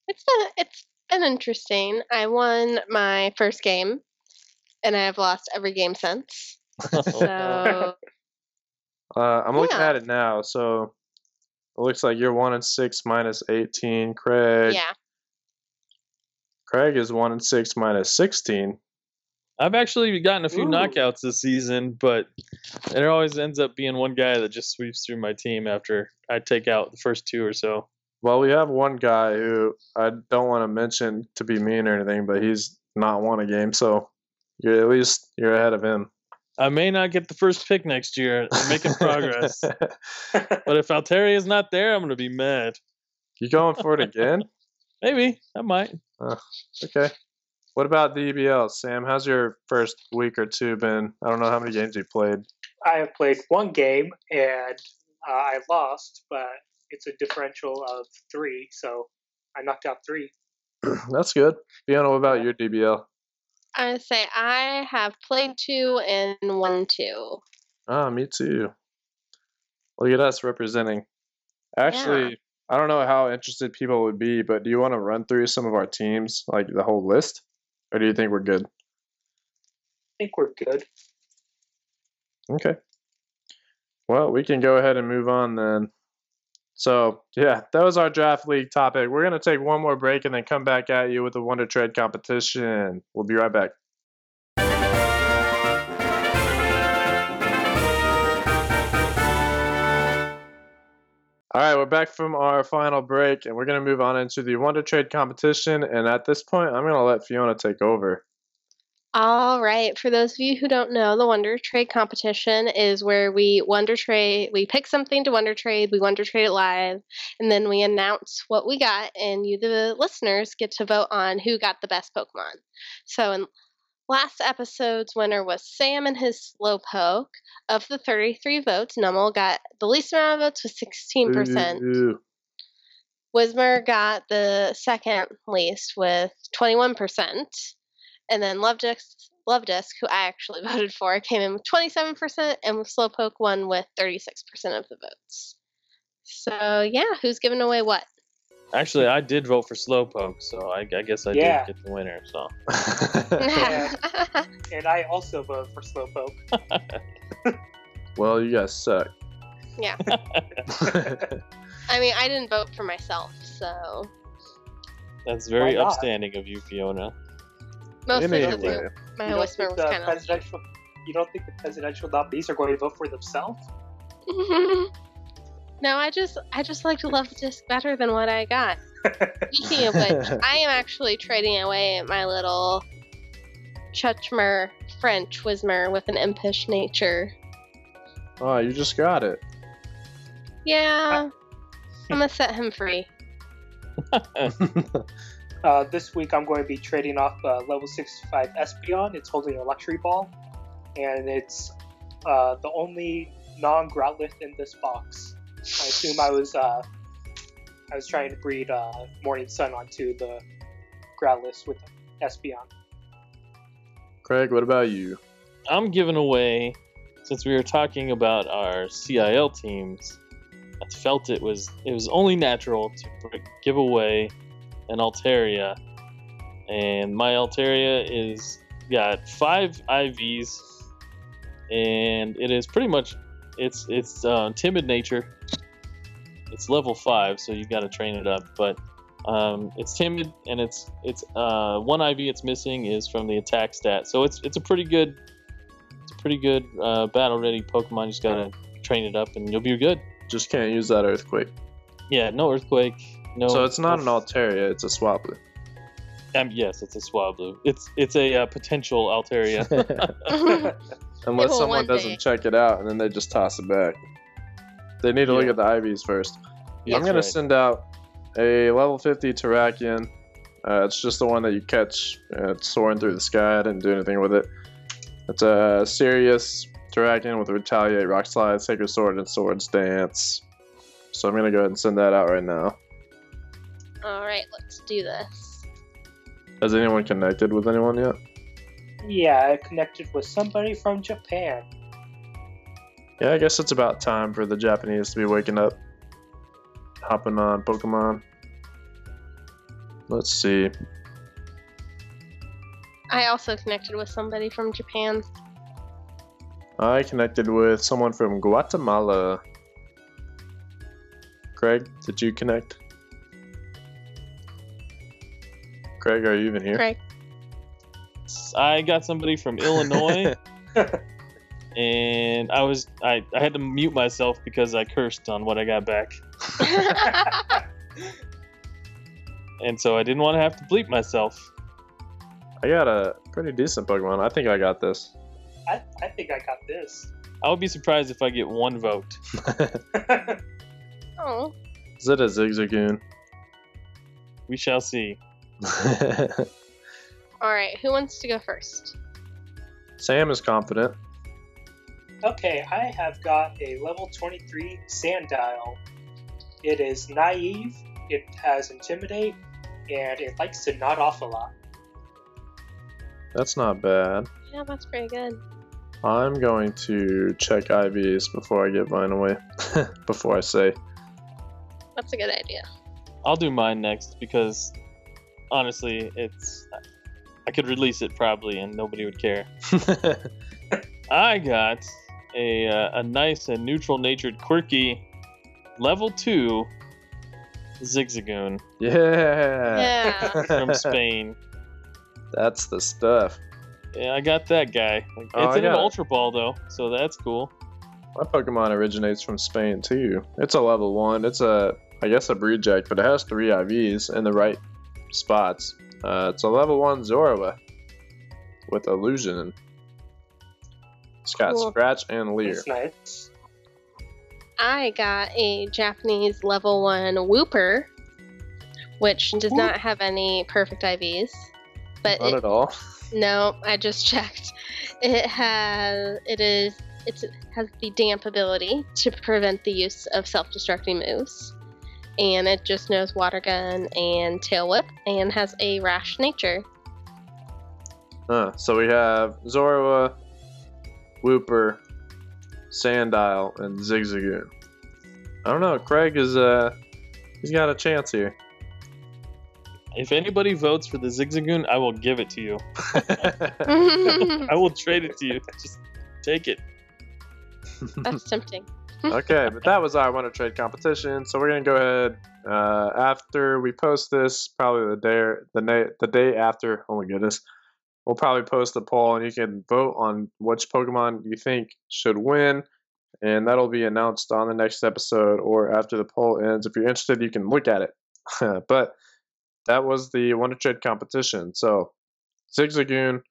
it's been it's been interesting. I won my first game, and I have lost every game since. So Uh, I'm looking Yeah. at it now. So it looks like you're one and six minus 18. Craig, yeah, Craig is one and six minus 16. I've actually gotten a few Ooh. knockouts this season, but it always ends up being one guy that just sweeps through my team after I take out the first two or so. Well, we have one guy who I don't want to mention to be mean or anything, but he's not won a game, so you're at least you're ahead of him. I may not get the first pick next year. I'm making progress. but if Altaria is not there, I'm going to be mad. you going for it again? Maybe. I might. Okay. What about the DBL, Sam? How's your first week or two been? I don't know how many games you played. I have played one game and uh, I lost, but it's a differential of three, so I knocked out three. That's good. Fiona, what about your DBL? I would say I have played two and won two. Ah, me too. Look at us representing. Actually, I don't know how interested people would be, but do you want to run through some of our teams, like the whole list? Or do you think we're good? I think we're good. Okay. Well, we can go ahead and move on then. So, yeah, that was our draft league topic. We're going to take one more break and then come back at you with the Wonder Trade competition. We'll be right back. All right, we're back from our final break and we're going to move on into the Wonder Trade competition. And at this point, I'm going to let Fiona take over. All right. For those of you who don't know, the Wonder Trade competition is where we Wonder Trade, we pick something to Wonder Trade, we Wonder Trade it live, and then we announce what we got, and you, the listeners, get to vote on who got the best Pokemon. So, in last episode's winner was Sam and his Slowpoke. Of the 33 votes, Numel got the least amount of votes with 16%. Ooh. Whismur got the second least with 21%. And then Luvdisc, Love Disc, who I actually voted for, came in with 27%, and Slowpoke won with 36% of the votes. So, yeah, who's giving away what? Actually, I did vote for Slowpoke, so I, I guess I Yeah. did get the winner. So And I also vote for Slowpoke. well, you guys suck. Yeah. I mean, I didn't vote for myself, so That's very upstanding of you, Fiona. Mostly Anyway. because my you don't whisper think was the kind of. presidential you don't think the presidential nominees are going to vote for themselves? no, I just I just like to love the disc better than what I got. Speaking of which, I am actually trading away my little Chutchmer French Whismur with an impish nature. oh, you just got it. Yeah, I'm gonna set him free. Uh, this week I'm going to be trading off uh, level 65 Espeon. It's holding a luxury ball, and it's uh, the only non-Growlithe in this box. I assume I was uh, I was trying to breed uh, Morning Sun onto the Growlithe with Espeon. Craig, what about you? I'm giving away, since we were talking about our CIL teams, I felt it was it was only natural to give away an Altaria, and my Altaria is got five IVs, and it is pretty much it's it's uh, timid nature. It's level five, so you got to train it up, but um, it's timid and it's it's uh, one IV it's missing is from the attack stat, so it's it's a pretty good it's a pretty good uh, battle ready Pokemon. You just gotta train it up and you'll be good. Just can't use that earthquake. Yeah, no earthquake, no. so it's not an no- Altaria, it's a Swablu. Um, yes, it's a Swablu. It's it's a uh, potential Altaria. Unless someone doesn't day. check it out and then they just toss it back. They need to look at the IVs first. I'm That's gonna send out a level 50 Terrakion. Uh, it's just the one that you catch. Uh, it's soaring through the sky. I didn't do anything with it. It's a serious Terrakion with a Retaliate, Rock Slide, Sacred Sword, and Swords Dance. So I'm gonna go ahead and send that out right now. All right, let's do this. Has anyone connected with anyone yet? yeah, I connected with somebody from Japan. Yeah, I guess it's about time for the Japanese to be waking up, hopping on Pokemon. Let's see. I also connected with somebody from Japan. I connected with someone from Guatemala. Craig, did you connect? Craig, are you even here? Craig. I got somebody from Illinois, and I was I, I had to mute myself because I cursed on what I got back, and so I didn't want to have to bleep myself. I got a pretty decent Pokemon. I think I got this. I, I think I got this. I would be surprised if I get one vote. oh, Is it a Zigzagoon? We shall see. all right. Who wants to go first? Sam is confident. Okay, I have got a level 23 Sandile. It is naive, it has Intimidate, and it likes to nod off a lot. That's not bad. Yeah, that's pretty good. I'm going to check IVs before I give mine away. before I say. That's a good idea. I'll do mine next because honestly, it's I could release it probably and nobody would care. I got a uh, a nice and neutral natured quirky level two Zigzagoon yeah. Yeah. from Spain. That's the stuff. Yeah, I got that guy. It's Oh, in an it. Ultra Ball though, so that's cool. My Pokemon originates from Spain too. It's a level one. It's a, I guess a breed jack, but it has three IVs in the right spots. Uh, it's a level one Zorua with illusion. It's got Cool. scratch and leer. That's nice. I got a Japanese level one Wooper, which does Whoop. not have any perfect IVs. But Not it, at all. no, I just checked. It has it is it's, it has the damp ability to prevent the use of self-destructing moves, and it just knows Water Gun and Tail Whip, and has a rash nature. Huh. So we have Zorua, Wooper, Sandile, and Zigzagoon. I don't know. Craig is uh, he's got a chance here. If anybody votes for the Zigzagoon, I will give it to you. I will trade it to you. Just take it. That's tempting. Okay, but that was our Wonder Trade competition. So we're gonna go ahead uh, after we post this, probably the day the day the day after. Oh my goodness, we'll probably post a poll, and you can vote on which Pokemon you think should win, and that'll be announced on the next episode or after the poll ends. If you're interested, you can look at it. but that was the Wonder Trade competition. So Zigzagoon,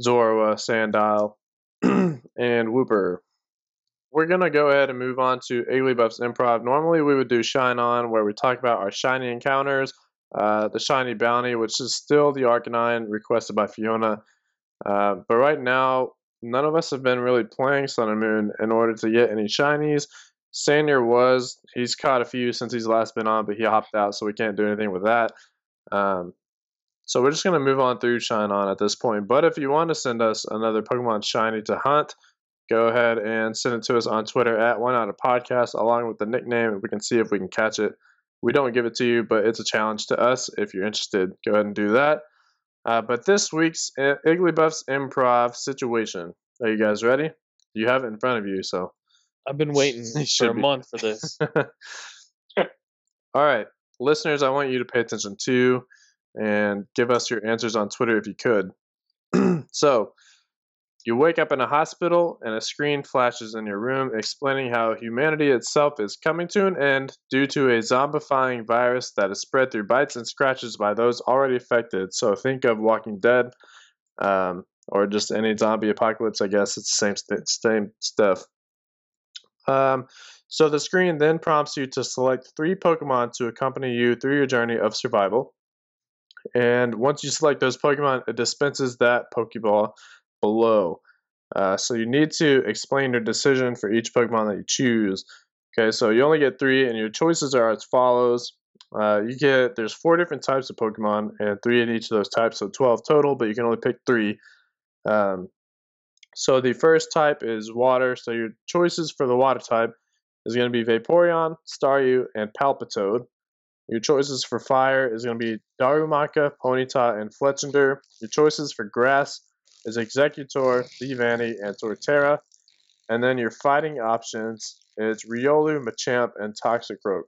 Zorua, Sandile, and Wooper we're gonna go ahead and move on to Igglybuff's improv. Normally, we would do Shine On, where we talk about our shiny encounters, uh, the shiny bounty, which is still the Arcanine requested by Fiona. Uh, but right now, none of us have been really playing Sun and Moon in order to get any shinies. Sanier was, he's caught a few since he's last been on, but he hopped out, so we can't do anything with that. Um, so we're just to move on through Shine On at this point. But if you want to send us another Pokemon Shiny to hunt, go ahead and send it to us on Twitter at One Out of Podcast along with the nickname, and we can see if we can catch it. We don't give it to you, but it's a challenge to us. If you're interested, go ahead and do that. Uh, but this week's Igglybuff's improv situation. Are you guys ready? You have it in front of you, so. I've been waiting for a be. month for this. All right, listeners, I want you to pay attention too and give us your answers on Twitter if you could. so, you wake up in a hospital and a screen flashes in your room explaining how humanity itself is coming to an end due to a zombifying virus that is spread through bites and scratches by those already affected. So think of Walking Dead um, or just any zombie apocalypse, I guess. It's the same, st- same stuff. Um, so the screen then prompts you to select three Pokemon to accompany you through your journey of survival. And once you select those Pokemon, it dispenses that Pokeball below. Uh, so you need to explain your decision for each Pokemon that you choose. Okay, so you only get three, and your choices are as follows. Uh, you get there's four different types of Pokemon, and three in each of those types, so 12 total. But you can only pick three. Um, so the first type is water. So your choices for the water type is going to be Vaporeon, Staryu, and Palpitoad. Your choices for fire is going to be Darumaka, Ponyta, and Fletchinder. Your choices for grass is Exeggutor, Leavanny, and Torterra. And then your fighting options is Riolu, Machamp, and Toxic Toxicroak.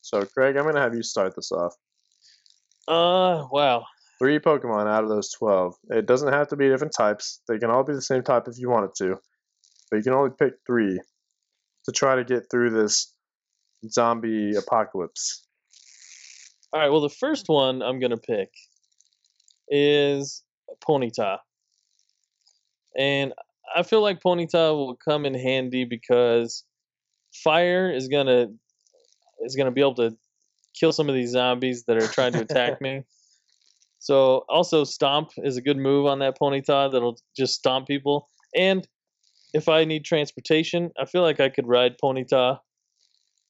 So, Craig, I'm going to have you start this off. Uh, wow. Three Pokemon out of those 12. It doesn't have to be different types. They can all be the same type if you wanted to. But you can only pick three to try to get through this zombie apocalypse. All right. Well, the first one I'm gonna pick is Ponyta, and I feel like Ponyta will come in handy because fire is gonna is gonna be able to kill some of these zombies that are trying to attack me. So also stomp is a good move on that Ponyta that'll just stomp people. And if I need transportation, I feel like I could ride Ponyta.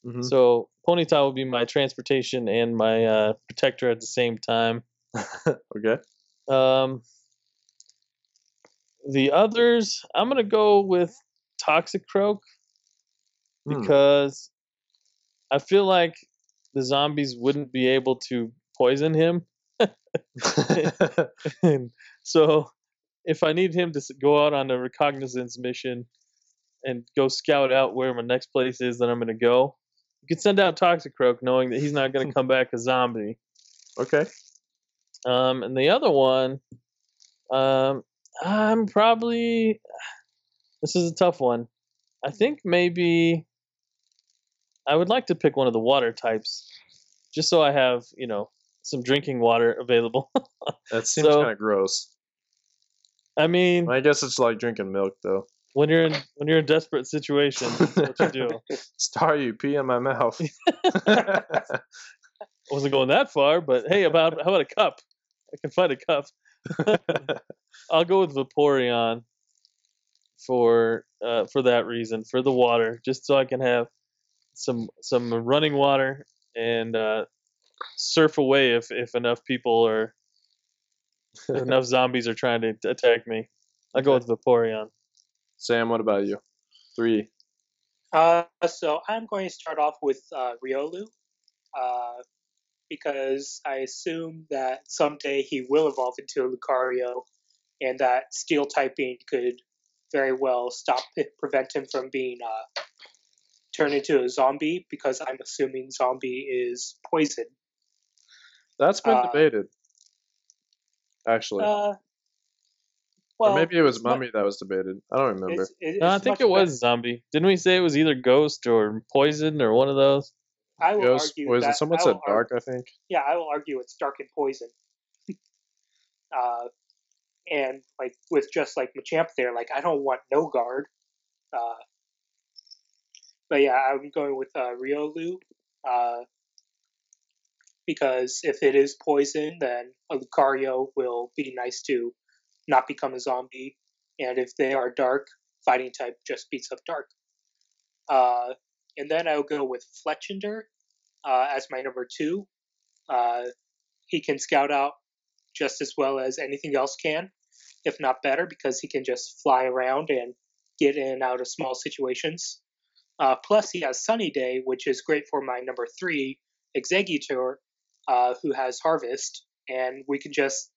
Mhm. So Ponyta will be my transportation and my uh, protector at the same time. okay. Um, the others, I'm gonna go with Toxicroak Hmm. because I feel like the zombies wouldn't be able to poison him. and so if I need him to go out on a reconnaissance mission and go scout out where my next place is that I'm going to go, you can send out Toxicroak knowing that he's not going to come back a zombie. okay. Um, and the other one, um, I'm probably. This is a tough one. I think maybe I would like to pick one of the water types, just so I have you know some drinking water available. That seems So- kind of gross. I mean, I guess it's like drinking milk, though. when you're in when you're in desperate situations, that's what you do. Star, you pee in my mouth. I wasn't going that far, but hey, about how about a cup? I can find a cup. I'll go with Vaporeon for uh, for that reason, for the water, just so I can have some some running water and uh, surf away if if enough people or enough zombies are trying to attack me. I'll go with Vaporeon. Sam, what about you? Three. Uh, so I'm going to start off with uh, Riolu, uh, because I assume that someday he will evolve into a Lucario, and that Steel typing could very well stop it, prevent him from being uh, turn into a zombie because I'm assuming zombie is poison. That's been Uh, debated. Actually, Uh, well, or maybe it was it's mu- Mummy that was debated. I don't remember. it's- it- No, I think it was better- zombie. Didn't we say it was either ghost or poison or one of those? I will Ghost, argue poison. that Someone I said will ar- dark. I think. yeah, I will argue it's dark and poison. uh, and like with just like Machamp there, like I don't want no guard. Uh, but yeah, I'm going with uh, Riolu. Uh, because if it is poison, then a Lucario will be nice to not become a zombie. And if they are dark, fighting type just beats up dark. Uh, and then I'll go with Fletchinder uh, as my number two. Uh, he can scout out just as well as anything else can, if not better, because he can just fly around and get in and out of small situations. Uh, plus, he has Sunny Day, which is great for my number three, Exeggutor, uh, who has Harvest, and we can just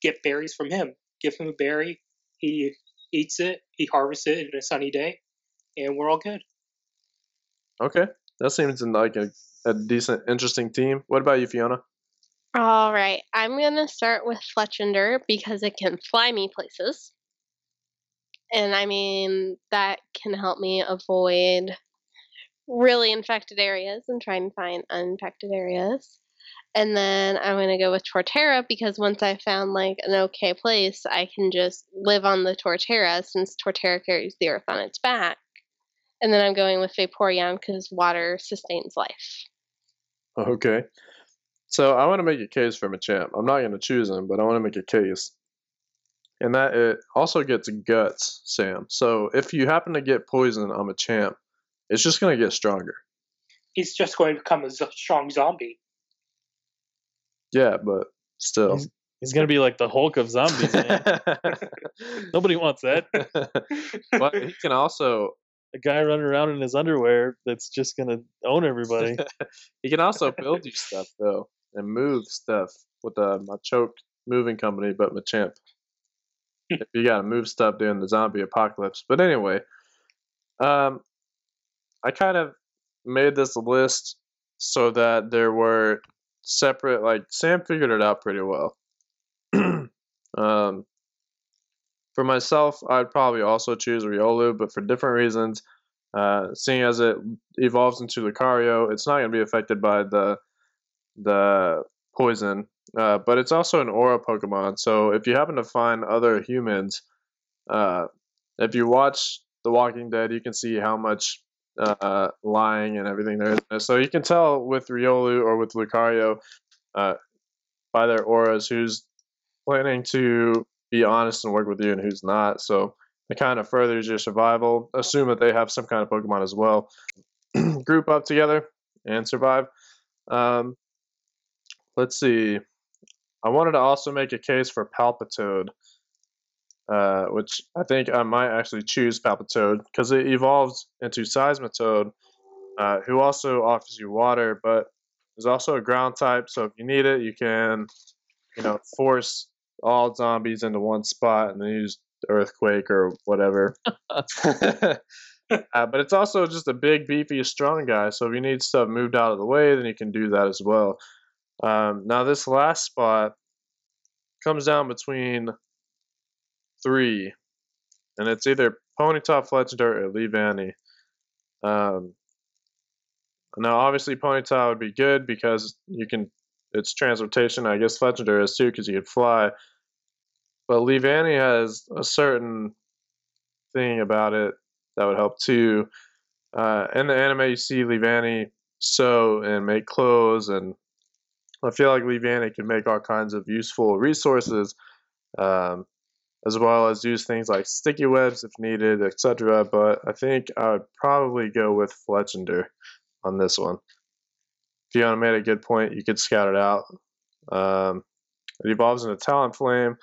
get berries from him. Give him a berry, he eats it, he harvests it in a sunny day, and we're all good. Okay, that seems like a, a decent, interesting team. What about you, Fiona? All right, I'm gonna start with Fletchinder because it can fly me places, and I mean that can help me avoid really infected areas and try and find uninfected areas. And then I'm gonna go with Torterra because once I found like an okay place, I can just live on the Torterra since Torterra carries the earth on its back. And then I'm going with Vaporeon because water sustains life. Okay. So I want to make a case for Machamp. I'm not going to choose him, but I want to make a case. And that it also gets guts, Sam. So if you happen to get poison on Machamp, it's just going to get stronger. He's just going to become a z- strong zombie. Yeah, but still. He's, he's gonna be like the Hulk of zombies, man. Nobody wants that. but he can also A guy running around in his underwear that's just gonna own everybody. he can also build you stuff though and move stuff with the Machoke moving company, but Machamp. if you gotta move stuff during the zombie apocalypse. But anyway, um, I kind of made this list so that there were separate. Like Sam figured it out pretty well. um, for myself, I'd probably also choose Riolu, but for different reasons. Uh, seeing as it evolves into Lucario, it's not going to be affected by the the poison, uh, but it's also an aura Pokemon. So if you happen to find other humans, uh, if you watch The Walking Dead, you can see how much uh, lying and everything there is. So you can tell with Riolu or with Lucario uh, by their auras who's planning to be honest and work with you and who's not. So it kind of furthers your survival. Assume that they have some kind of Pokemon as well. Group up together and survive. Um, let's see. I wanted to also make a case for Palpitoad, uh, which I think I might actually choose Palpitoad because it evolves into Seismitoad, uh, who also offers you water, but is also a ground type. So if you need it, you can, you know, force all zombies into one spot and then use earthquake or whatever. uh, but it's also just a big, beefy, strong guy. So if you need stuff moved out of the way, then you can do that as well. Um, now this last spot comes down between three, and it's either Ponyta, Fletchinder, or Leavanny. Um, now obviously Ponyta would be good because you can. It's transportation. I guess Fletchinder is too because you could fly. But Leavanny has a certain thing about it that would help too. Uh, in the anime, you see Leavanny sew and make clothes, and I feel like Leavanny can make all kinds of useful resources, um, as well as use things like sticky webs if needed, etc. But I think I would probably go with Fletchinder on this one. Fiona made a good point. You could scout it out. Um, it evolves into Talonflame,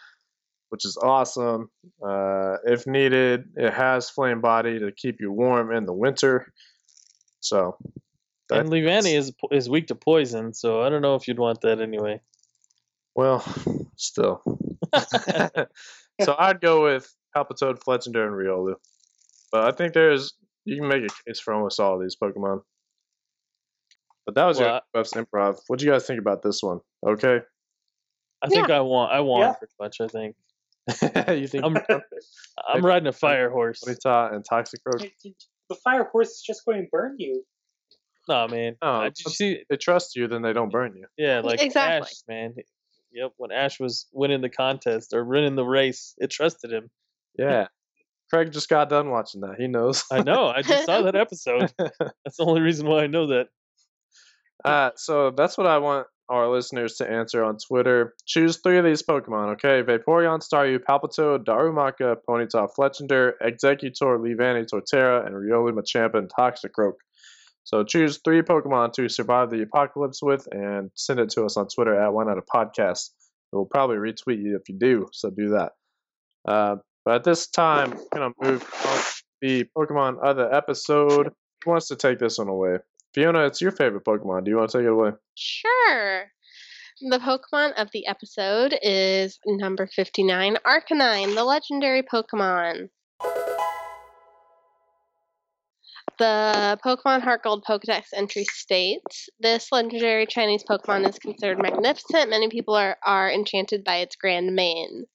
which is awesome. Uh, if needed, it has Flame Body to keep you warm in the winter. So, that- and Leavanny is is weak to poison, so I don't know if you'd want that anyway. well, still. so I'd go with Palpitoad, Fletchinder, and Riolu. But I think there's you can make a case for almost all of these Pokemon. But that was Well, your best improv. What do you guys think about this one? Okay. I think I want. I want Yeah. pretty much. I think you think I'm. I'm riding a fire horse. Ponyta and Toxicroak? the fire horse is just going to burn you. No man. Oh, I, did you see? They trust you, then they don't burn you. Yeah, like Exactly. Ash, man. Yep, when Ash was winning the contest or winning the race, it trusted him. Yeah. Craig just got done watching that. He knows. I know. I just saw that episode. That's the only reason why I know that. Uh, so that's what I want our listeners to answer on Twitter. Choose three of these Pokemon, okay? Vaporeon, Staryu, Palpitoad, Darumaka, Ponyta, Fletchinder, Exeggutor, Leavanny, Torterra, and Riolu, Machampa, and Toxicroak. So choose three Pokemon to survive the apocalypse with and send it to us on Twitter at One Out of Podcast. We'll probably retweet you if you do, so do that. Uh, but at this time, I'm going to move on to the Pokemon of the episode. Who wants to take this one away? Fiona, it's your favorite Pokemon. Do you want to take it away? Sure. The Pokemon of the episode is number 59, Arcanine, the legendary Pokemon. The Pokemon Heart Gold Pokedex entry states this legendary Chinese Pokemon is considered magnificent. Many people are, are enchanted by its grand mane.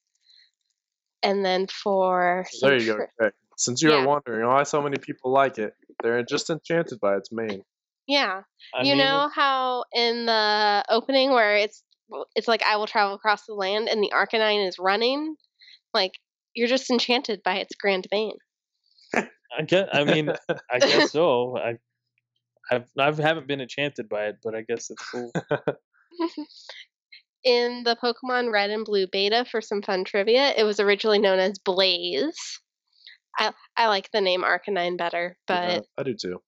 And then for There you go. tr- Since you Yeah. were wondering why so many people like it, they're just enchanted by its mane. yeah, I you mean, know how in the opening where it's it's like I will travel across the land and the Arcanine is running, like you're just enchanted by its grand mane. I guess. I mean, I guess so. I, I've I haven't been enchanted by it, but I guess it's cool. in the Pokemon Red and Blue beta for some fun trivia, it was originally known as Blaze. I I like the name Arcanine better, but Yeah, I do too.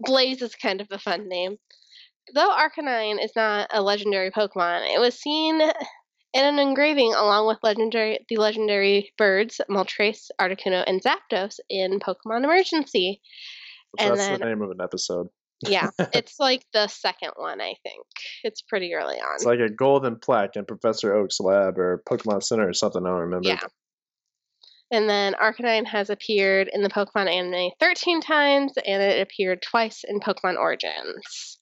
Blaze is kind of a fun name. Though Arcanine is not a legendary Pokemon, it was seen in an engraving along with legendary the legendary birds Moltres, Articuno, and Zapdos in Pokemon Emergency. But And that's the name of an episode. Yeah, it's like the second one, I think. It's pretty early on. It's like a golden plaque in Professor Oak's lab or Pokemon Center or something. I don't remember. Yeah. And then Arcanine has appeared in the Pokemon anime 13 times, and it appeared twice in Pokemon Origins.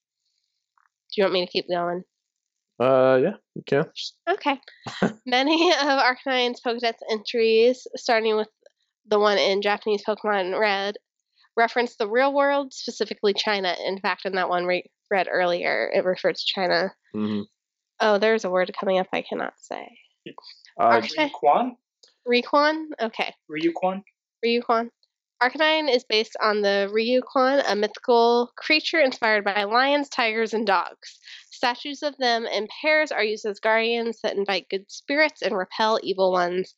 Do you want me to keep going? Uh, yeah, you can. Okay. Many of Arcanine's Pokedex entries, starting with the one in Japanese Pokemon Red, reference the real world, specifically China. In fact, in that one we read earlier, it referred to China. hmm Oh, there's a word coming up I cannot say. Uh, Okay. Ryuquan? Ryuquan? Okay. Ryuquan? Ryuquan. Arcanine is based on the Ryuquan, a mythical creature inspired by lions, tigers, and dogs. Statues of them in pairs are used as guardians that invite good spirits and repel evil ones.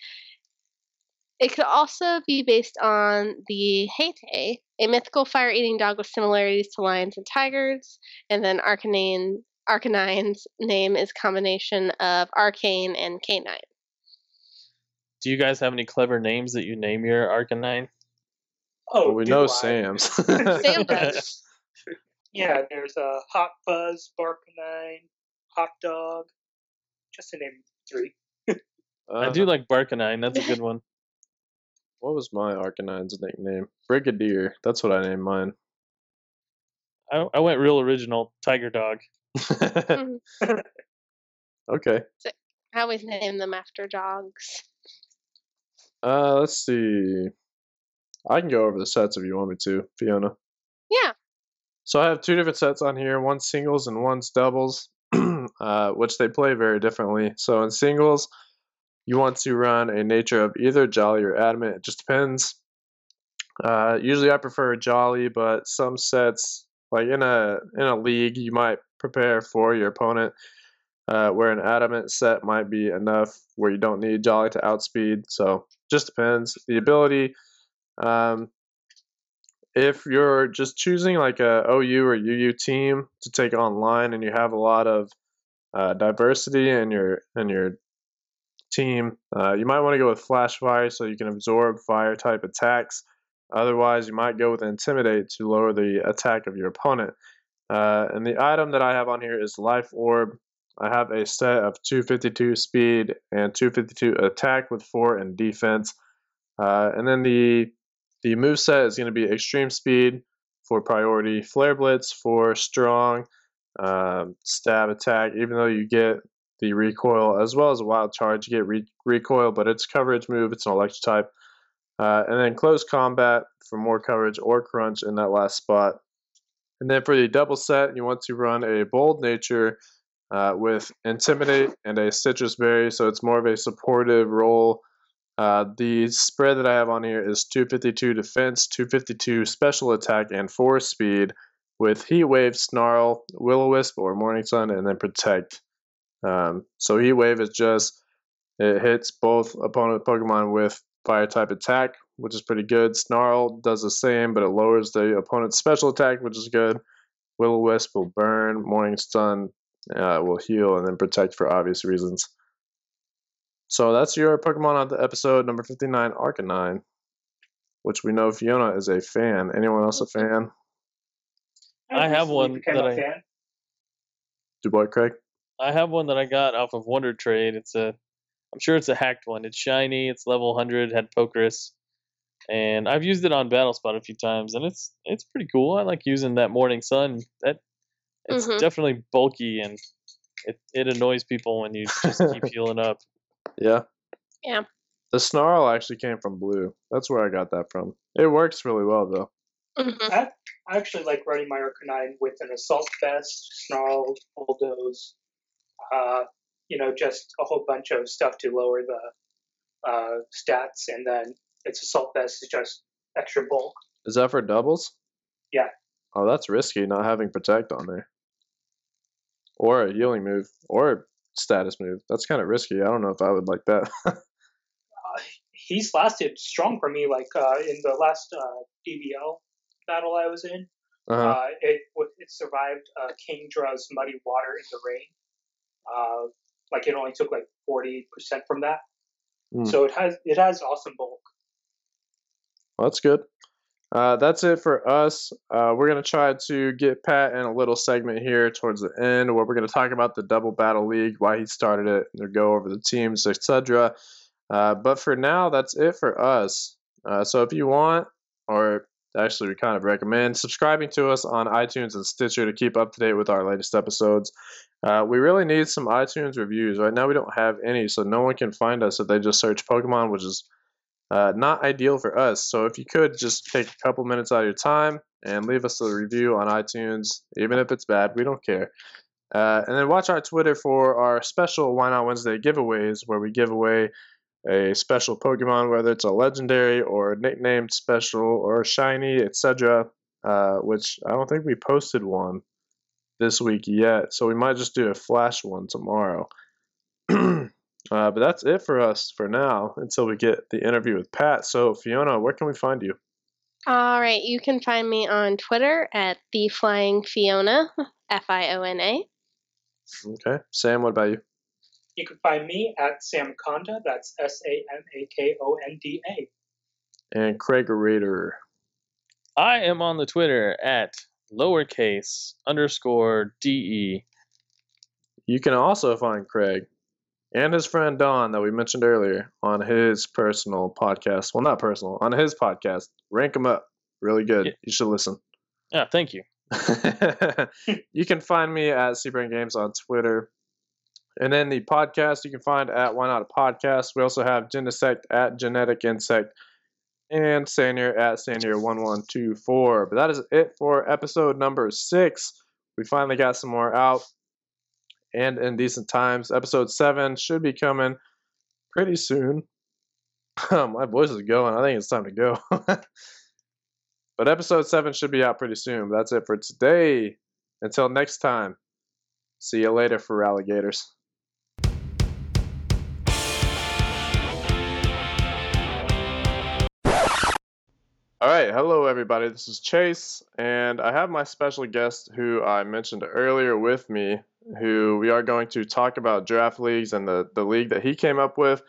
It could also be based on the Haetae, a mythical fire eating dog with similarities to lions and tigers. And then Arcanine, Arcanine's name is combination of arcane and canine. Do you guys have any clever names that you name your Arcanine? Oh, well, we know I? Sam's. Sam does. Yeah, there's a Hot Fuzz, Barkanine, Hot Dog. Just to name three. I Uh, do like Barkanine. That's a good one. What was my Arcanine's nickname? Brigadier. That's what I named mine. I, I went real original. Tiger Dog. okay. I always name them after dogs. Uh, let's see. I can go over the sets if you want me to, Fiona. Yeah. So I have two different sets on here. One's singles and one's doubles, uh, which they play very differently. So in singles, you want to run a nature of either Jolly or Adamant. It just depends. Uh, usually I prefer Jolly, but some sets, like in a in a league, you might prepare for your opponent. Uh, where an adamant set might be enough where you don't need Jolly to outspeed. So just depends. The ability, um, if you're just choosing like a OU or UU team to take online and you have a lot of uh, diversity in your in your team, uh, you might want to go with Flash Fire so you can absorb fire type attacks. Otherwise, you might go with Intimidate to lower the attack of your opponent. Uh, and the item that I have on here is Life Orb. I have a set of 252 speed and 252 attack with 4 in defense. Uh, and then the the move set is going to be Extreme Speed for priority, Flare Blitz for strong, um, stab attack, even though you get the recoil as well as a wild charge, you get re- recoil, but it's coverage move, it's an electric type. Uh, and then close combat for more coverage or crunch in that last spot. And then for the double set, you want to run a bold nature uh, with intimidate and a Sitrus berry, so it's more of a supportive role. Uh, the spread that I have on here is 252 defense, 252 special attack, and 4 speed with Heat Wave, Snarl, Will O Wisp, or Morning Sun, and then Protect. Um, so Heat Wave is just, it hits both opponent Pokemon with fire type attack, which is pretty good. Snarl does the same, but it lowers the opponent's special attack, which is good. Will Wisp will burn. Morning Sun uh, will heal, and then protect for obvious reasons. So that's your Pokemon on the episode number 59, Arcanine, which we know Fiona is a fan. Anyone else a fan? I have one that a I- fan. Dubois Craig? I have one that I got off of Wonder Trade. It's a, I'm sure it's a hacked one. It's shiny. It's level 100. Had Pokerus, and I've used it on Battle Spot a few times, and it's it's pretty cool. I like using that Morning Sun. That it's Mhm. definitely bulky and it it annoys people when you just keep healing up. Yeah. Yeah. The Snarl actually came from Blue. That's where I got that from. It works really well, though. Mhm. I, I actually like running my Arcanine with an Assault Vest, Snarl, Bulldoze, uh, you know, just a whole bunch of stuff to lower the uh, stats, and then its Assault Vest is just extra bulk. Is that for doubles? Yeah. Oh, that's risky not having Protect on there. Or a healing move. Or a status move. That's kind of risky. I don't know if I would like that. Uh, he's lasted strong for me, like uh, in the last uh, DBL battle I was in. uh-huh. Uh, it it survived uh, Kingdra's Muddy Water in the Rain. Uh, like it only took like forty percent from that, Hmm. so it has it has awesome bulk. Well, that's good. Uh, that's it for us. Uh, we're going to try to get Pat in a little segment here towards the end where we're going to talk about the Double Battle League, why he started it, and go over the teams, etc. Uh, but for now, that's it for us. Uh, so if you want, or actually, we kind of recommend subscribing to us on iTunes and Stitcher to keep up to date with our latest episodes. Uh, we really need some iTunes reviews. Right now, we don't have any, so no one can find us if they just search Pokemon, which is uh, not ideal for us. So if you could just take a couple minutes out of your time and leave us a review on iTunes, even if it's bad, we don't care. Uh, and then watch our Twitter for our special Why Not Wednesday giveaways, where we give away a special Pokemon, whether it's a legendary or nicknamed special or shiny, etc. Uh, which I don't think we posted one this week yet, so we might just do a flash one tomorrow. Uh, but that's it for us for now until we get the interview with Pat. So, Fiona, where can we find you? All right, you can find me on Twitter at the Flying Fiona, F I O N A. Okay. Sam, what about you? You can find me at Sam Conda. That's S A M A K O N D A. And Craig Raider. I am on the Twitter at lowercase underscore de. You can also find Craig and his friend Don that we mentioned earlier on his personal podcast. Well, not personal, on his podcast. Rank him up. Really good. Yeah. You should listen. Yeah, thank you. you can find me at Seabrain Games on Twitter. And then the podcast you can find at Why Not a Podcast. We also have Genesect at Genetic Insect and Sanier at Sanier1124. But that is it for episode number six. We finally got some more out and in decent times. Episode seven should be coming pretty soon. Oh, my voice is going. I think it's time to go. But episode 7 should be out pretty soon. That's it for today. Until next time, see you later for alligators. All right, hello everybody. This is Chase, and I have my special guest who I mentioned earlier with me, who we are going to talk about draft leagues and the, the league that he came up with.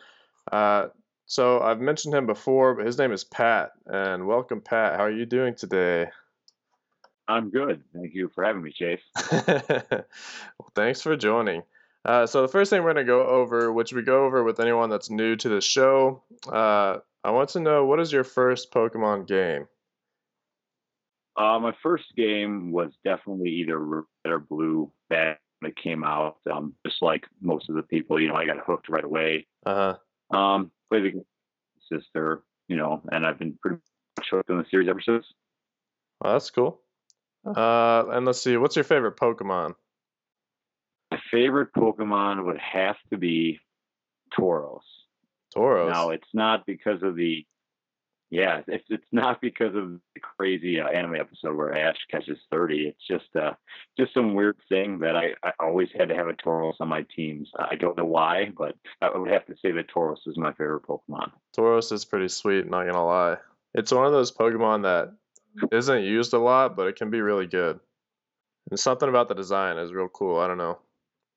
Uh, so I've mentioned him before, but his name is Pat, and welcome, Pat. How are you doing today? I'm good. Thank you for having me, Chase. well, thanks for joining. Uh, so the first thing we're going to go over, which we go over with anyone that's new to the show, uh, I want to know what is your first Pokemon game? Uh, my first game was definitely either red or blue back when it came out. Um, just like most of the people, you know, I got hooked right away. Uh huh. Um, played sister, you know, and I've been pretty much hooked on the series ever since. Well, that's cool. Uh, and let's see, what's your favorite Pokemon? My favorite Pokemon would have to be Tauros. Tauros. Now, it's not because of the yeah, it's it's not because of the crazy uh, anime episode where Ash catches thirty. It's just uh just some weird thing that I, I always had to have a Tauros on my teams. I don't know why, but I would have to say that Tauros is my favorite Pokemon. Tauros is pretty sweet, not gonna lie. It's one of those Pokemon that isn't used a lot, but it can be really good. And something about the design is real cool. I don't know,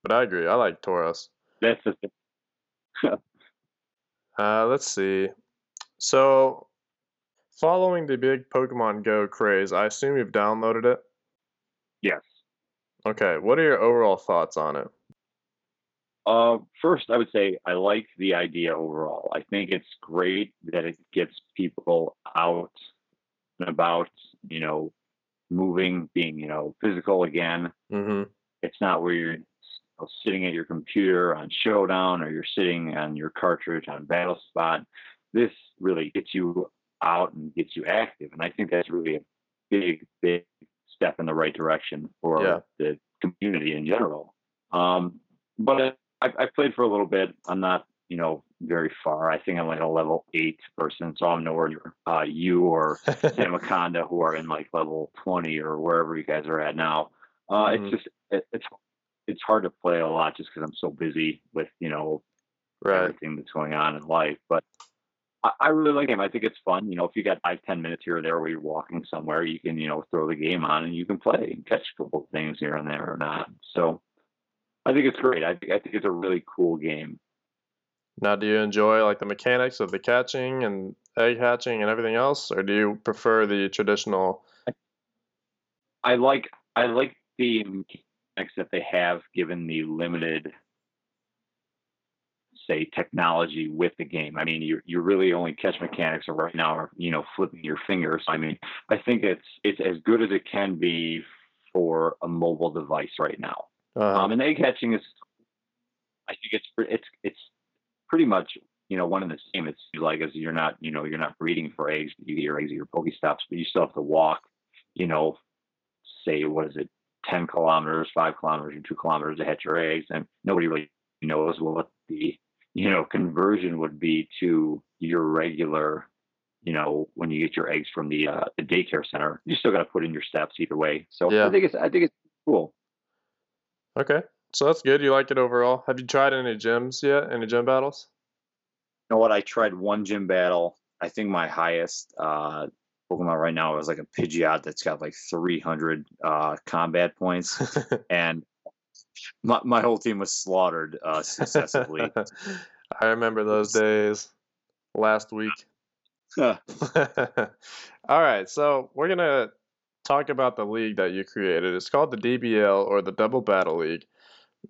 but I agree. I like Tauros. That's the thing. Uh, let's see. So, following the big Pokemon Go craze, I assume you've downloaded it. Yes. Okay, what are your overall thoughts on it? Uh, first, I would say I like the idea overall. I think it's great that it gets people out and about, you know, moving, being, you know, physical again. Mm-hmm. It's not where you're sitting at your computer on Showdown or you're sitting on your cartridge on Battle Spot. This really gets you out and gets you active, and I think that's really a big, big step in the right direction for Yeah. the community in general. Um, but I, I played for a little bit. I'm not, you know, very far. I think I'm like a level eight person, so I'm nowhere near uh, you or Sam Wakanda who are in like level 20 or wherever you guys are at now. Uh, Mhm. It's just it, it's it's hard to play a lot just because I'm so busy with you know right. everything that's going on in life. But I, I really like him. I think it's fun. You know, if you got five ten minutes here or there where you're walking somewhere, you can you know throw the game on and you can play and catch a couple things here and there or not. So I think it's great. I think I think it's a really cool game. Now, do you enjoy like the mechanics of the catching and egg hatching and everything else, or do you prefer the traditional? I like I like the mechanics that they have given the limited say technology with the game. I mean, you're, you're really only catch mechanics are right now are you know flipping your fingers. I mean, I think it's it's as good as it can be for a mobile device right now. Uh, Um, and egg hatching is, I think it's it's it's pretty much you know one and the same. It's like as you're not you know you're not breeding for eggs, but you get your eggs at your Pokestops, but you still have to walk. You know, say what is it, ten kilometers, five kilometers, or two kilometers to hatch your eggs, and nobody really knows what the you know conversion would be to your regular. You know, when you get your eggs from the uh, the daycare center, you still got to put in your steps either way. So Yeah. I think it's I think it's cool. okay, so that's good. You like it overall. Have you tried any gyms yet? Any gym battles? You know what? I tried one gym battle. I think my highest uh, Pokemon right now is like a Pidgeot that's got like 300 uh, combat points, and my, my whole team was slaughtered uh, successively. I remember those days last week. All right, so we're gonna talk about the league that you created. It's called the DBL or the Double Battle League.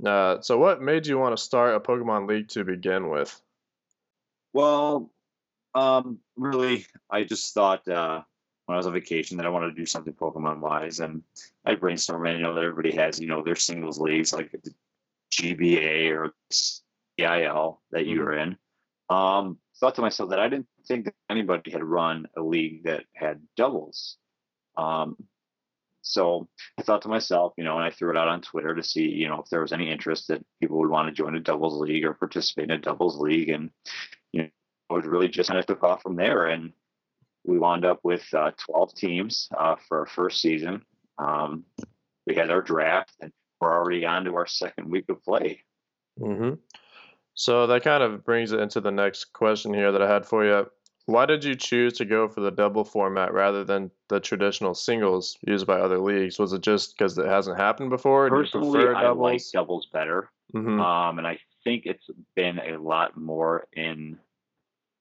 Uh, so, what made you want to start a Pokemon League to begin with? well, um, really, I just thought uh, when I was on vacation that I wanted to do something Pokemon wise, and I brainstormed. and, You know that everybody has you know their singles leagues like the GBA or CIL that you Mhm. were in. Um, thought to myself that I didn't think that anybody had run a league that had doubles. Um, so I thought to myself, you know, and I threw it out on Twitter to see, you know, if there was any interest that people would want to join a doubles league or participate in a doubles league, and you know, it was really just kind of took off from there, and we wound up with uh, 12 teams uh, for our first season. Um, we had our draft, and we're already on to our second week of play. hmm So that kind of brings it into the next question here that I had for you. Why did you choose to go for the double format rather than the traditional singles used by other leagues? Was it just because it hasn't happened before? Personally, I like doubles? doubles better. hmm Um, and I think it's been a lot more in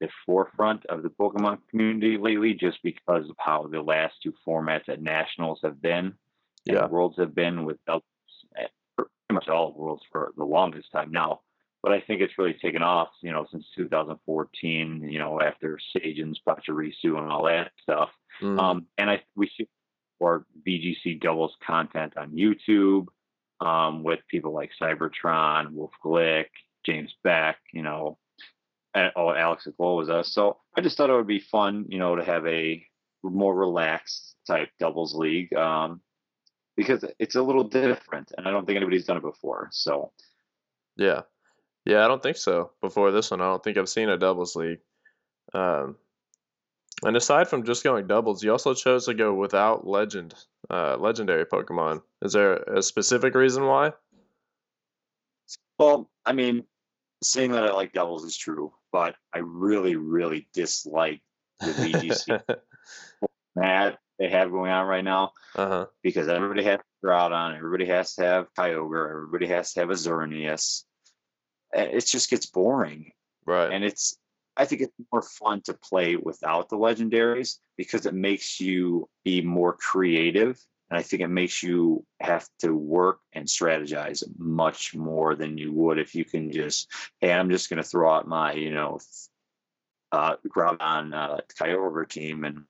the forefront of the Pokemon community lately, just because of how the last two formats at nationals have been, and Yeah. worlds have been with pretty much all worlds for the longest time now. but I think it's really taken off, you know, since 2014. You know, after Sejun's, Pachirisu, and all that stuff. Mhm. Um, and I we see more VGC doubles content on YouTube um, with people like Cybertron, Wolfe Glick, James Baek, you know, and, oh Alex Aglow was us. So I just thought it would be fun, you know, to have a more relaxed type doubles league um, because it's a little different, and I don't think anybody's done it before. So Yeah. Yeah, I don't think so. Before this one, I don't think I've seen a doubles league. Um, and aside from just going doubles, you also chose to go without legend, uh, legendary Pokemon. Is there a specific reason why? Well, I mean, saying that I like doubles is true, but I really, really dislike the VGC that they have going on right now uh-huh. because everybody has to on, everybody has to have Kyogre, everybody has to have a Xerneas. It just gets boring, Right. and it's. I think it's more fun to play without the legendaries because it makes you be more creative, and I think it makes you have to work and strategize much more than you would if you can just, hey, I'm just going to throw out my, you know, uh, Groudon uh, Kyogre team and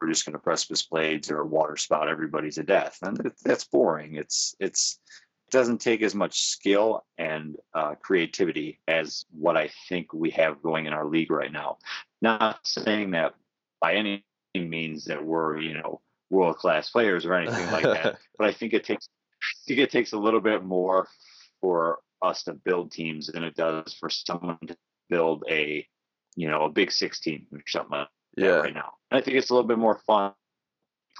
we're just going to precipice blades or water spout everybody to death. And that's boring. It's it's it doesn't take as much skill and uh, creativity as what i think we have going in our league right now. Not saying that by any means that we're you know world class players or anything like that but i think it takes i think it takes a little bit more for us to build teams than it does for someone to build a you know a big six team or something like that yeah. right now and i think it's a little bit more fun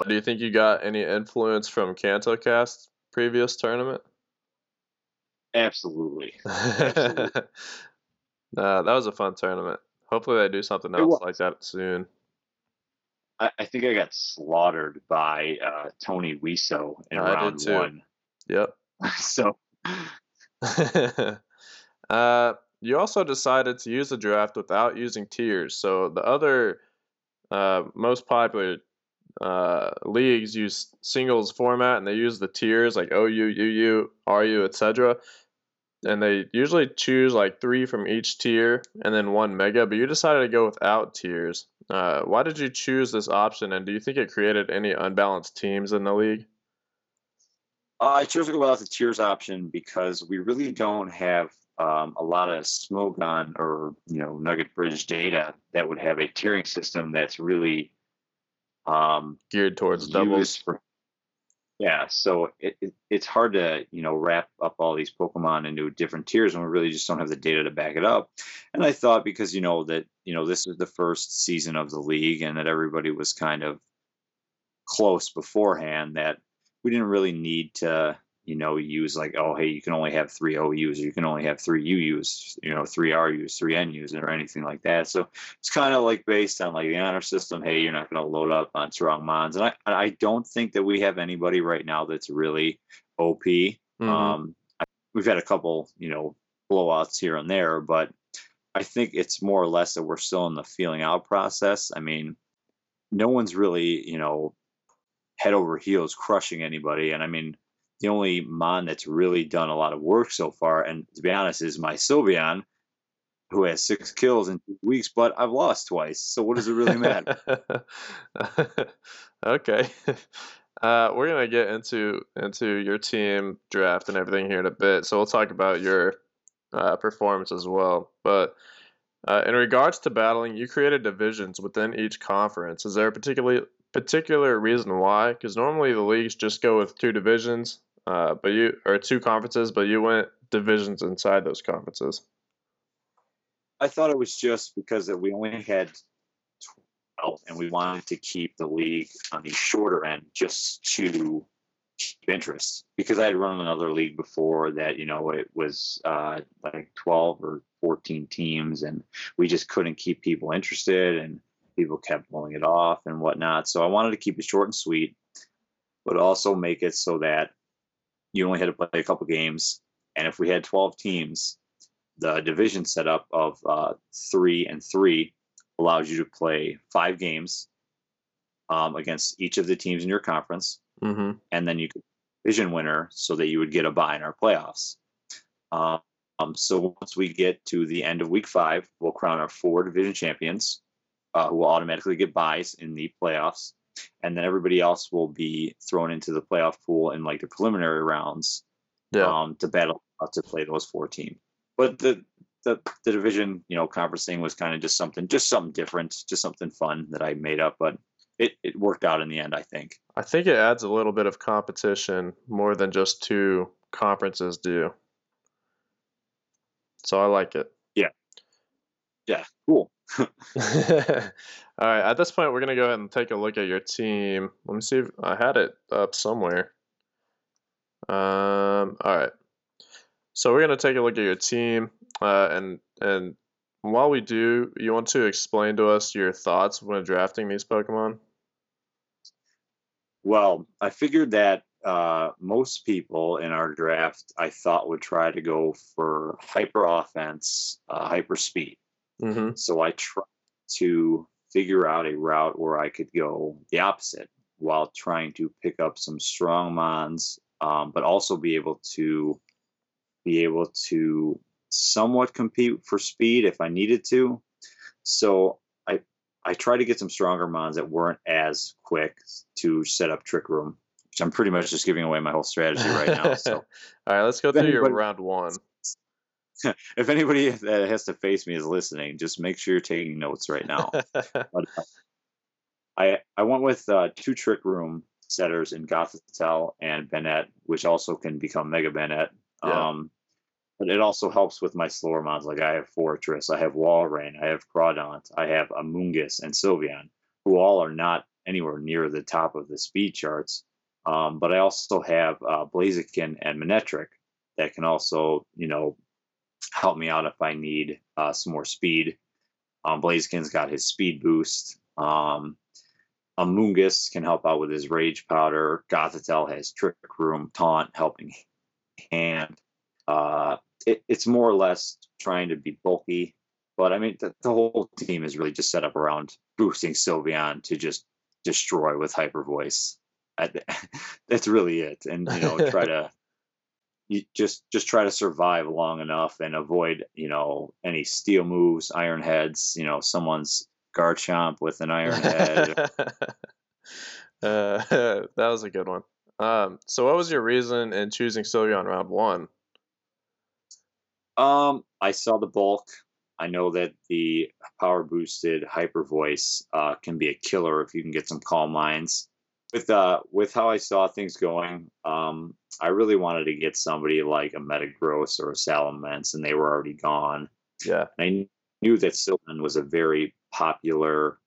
Do you think you got any influence from CantoCast previous tournament? absolutely nah, that was a fun tournament. Hopefully they do something else like that soon. I, I think I got slaughtered by uh, Tony Wiso in I round too. one. Yep. so uh, you also decided to use the draft without using tiers. So the other uh, most popular uh, leagues use singles format and they use the tiers like OU, UU, RU, etc. And they usually choose like three from each tier and then one mega, but you decided to go without tiers. Uh, why did you choose this option and do you think it created any unbalanced teams in the league? uh, I chose to go without the tiers option because we really don't have um, a lot of Smogon or you know Nugget Bridge data that would have a tiering system that's really um, Geared towards doubles. for yeah so it, it, it's hard to you know wrap up all these pokemon into different tiers when we really just don't have the data to back it up. And i thought because you know that you know this was the first season of the league and that everybody was kind of close beforehand that we didn't really need to you know use like oh hey you can only have three OUs or you can only have three UUs you know three RUs three NUs or anything like that. So it's kind of like based on like the honor system hey you're not going to load up on strong mons. And I I don't think that we have anybody right now that's really OP Mhm. um we've had a couple you know blowouts here and there but I think it's more or less that we're still in the feeling out process. I mean no one's really you know head over heels crushing anybody. And I mean the only mon that's really done a lot of work so far and to be honest is my Sylveon who has six kills in two weeks, but I've lost twice. So what does it really matter? okay. Uh, we're gonna get into into your team draft and everything here in a bit, so we'll talk about your uh, performance as well. But uh, in regards to battling, you created divisions within each conference. Is there a particularly particular reason why? Because normally the leagues just go with two divisions, uh, but you or two conferences, but you went divisions inside those conferences. I thought it was just because that we only had 12 and we wanted to keep the league on the shorter end just to keep interest. Because I had run another league before that, you know, it was uh, like 12 or 14 teams and we just couldn't keep people interested and people kept blowing it off and whatnot. So I wanted to keep it short and sweet, but also make it so that you only had to play a couple games. And if we had 12 teams, the division setup of uh, three and three allows you to play five games um, against each of the teams in your conference, Mm-hmm. and then you could division winner so that you would get a bye in our playoffs. Um, so once we get to the end of week five, we'll crown our four division champions, uh, who will automatically get buys in the playoffs, and then everybody else will be thrown into the playoff pool in like the preliminary rounds Yeah. um, to battle to play those four teams. But the the the division, you know, conference thing was kind of just something, just something different, just something fun that I made up. But it it worked out in the end, I think. I think it adds a little bit of competition more than just two conferences do. So I like it. Yeah, cool. All right, at this point, we're going to go ahead and take a look at your team. Let me see if I had it up somewhere. Um, all right. So we're going to take a look at your team, uh, and and while we do, you want to explain to us your thoughts when drafting these Pokemon? Well, I figured that uh, most people in our draft, I thought would try to go for hyper offense, uh, hyper speed. Mm-hmm. So I tried to figure out a route where I could go the opposite while trying to pick up some strong mons, um, but also be able to be able to somewhat compete for speed if I needed to. So I I tried to get some stronger mons that weren't as quick to set up Trick Room, which I'm pretty much just giving away my whole strategy right now. So all right, let's go through your anybody- round one. if anybody that has to face me is listening, just make sure you're taking notes right now. But uh, I I went with uh, two trick room setters in Gothitelle and Banette, which also can become Mega Banette. Yeah. Um, but it also helps with my slower mods. Like I have Forretress, I have Walrein, I have Crawdaunt, I have Amoonguss and Sylveon, who all are not anywhere near the top of the speed charts. Um, but I also have uh, Blaziken and Manectric that can also, you know, help me out if I need uh, some more speed. Um, Blaziken's got his speed boost. Um, Amoonguss can help out with his Rage Powder. Gothitelle has Trick Room, Taunt, Helping Hand. Uh, it, it's more or less trying to be bulky, but I mean, the, the whole team is really just set up around boosting Sylveon to just destroy with Hyper Voice. I- That's really it, and you know, try to you just just try to survive long enough and avoid you know any steel moves, iron heads. You know, someone's Garchomp with an iron head. uh, that was a good one. Um, so what was your reason in choosing Sylveon round one? Um, I saw the bulk. I know that the power boosted hyper voice uh, can be a killer if you can get some calm minds. With uh, with how I saw things going, um, I really wanted to get somebody like a Metagross or a Salamence, and they were already gone. Yeah, And I knew that Sylveon was a very popular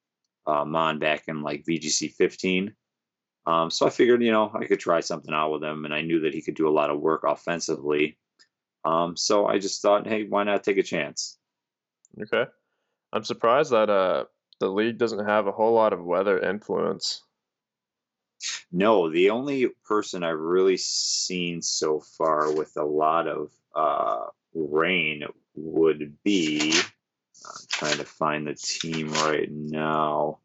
uh, mon back in like VGC 15. Um, so I figured, you know, I could try something out with him, and I knew that he could do a lot of work offensively. Um, so I just thought, hey, why not take a chance? okay. I'm surprised that uh the league doesn't have a whole lot of weather influence. No, the only person I've really seen so far with a lot of uh, rain would be. I'm trying to find the team right now.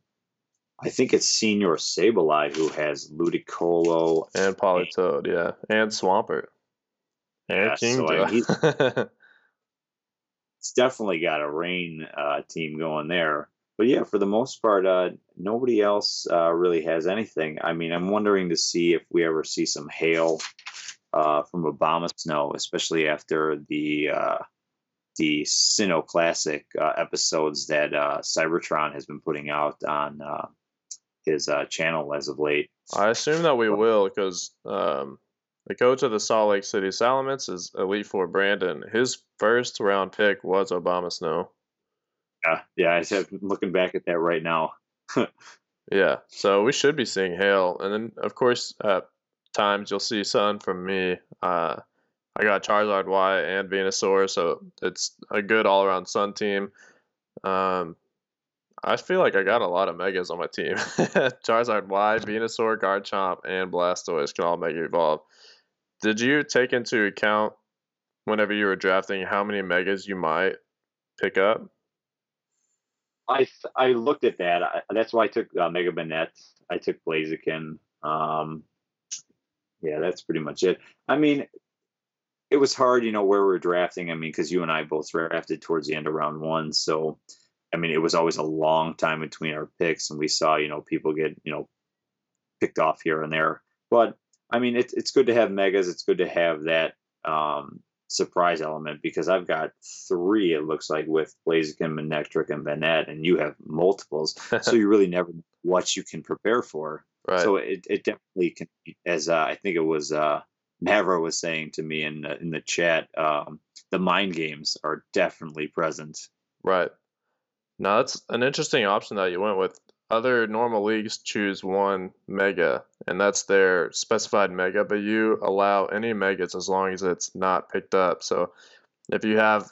I think it's Senior Sableye who has Ludicolo. And Politoed, yeah. And Swampert. And Yeah, so, mean, Kingdra. It's definitely got a rain uh, team going there. But yeah, for the most part, uh, nobody else uh, really has anything. I mean, I'm wondering to see if we ever see some hail uh, from Abomasnow, especially after the uh, the Sinnoh Classic uh, episodes that uh, Cybertron has been putting out on uh, his uh, channel as of late. I assume that we will because um, the coach of the Salt Lake City Salamence is Elite Four Brandon. His first round pick was Abomasnow. Yeah, yeah, I said looking back at that right now. Yeah, so we should be seeing hail, and then of course times you'll see sun from me. Uh, I got Charizard Y and Venusaur, so it's a good all around sun team. Um, I feel like I got a lot of megas on my team. Charizard Y, Venusaur, Garchomp, and Blastoise can all mega evolve. Did you take into account whenever you were drafting how many megas you might pick up? I I looked at that. I, that's why I took uh, Mega Banette. I took Blaziken. Um, yeah, that's pretty much it. I mean, it was hard, you know, where we're drafting. I mean, because you and I both drafted towards the end of round one, so I mean, it was always a long time between our picks, and we saw, you know, people get, you know, picked off here and there. But I mean, it's it's good to have megas. It's good to have that um, surprise element because I've got three. It looks like with Blaziken, Manectric, and Banette, and you have multiples. so you really never know what you can prepare for. Right. So it, it definitely can, as uh, I think it was uh, Mavro was saying to me in the, in the chat, um, the mind games are definitely present. Right. Now that's an interesting option that you went with. Other normal leagues choose one mega, and that's their specified mega, but you allow any megas as long as it's not picked up. So if you have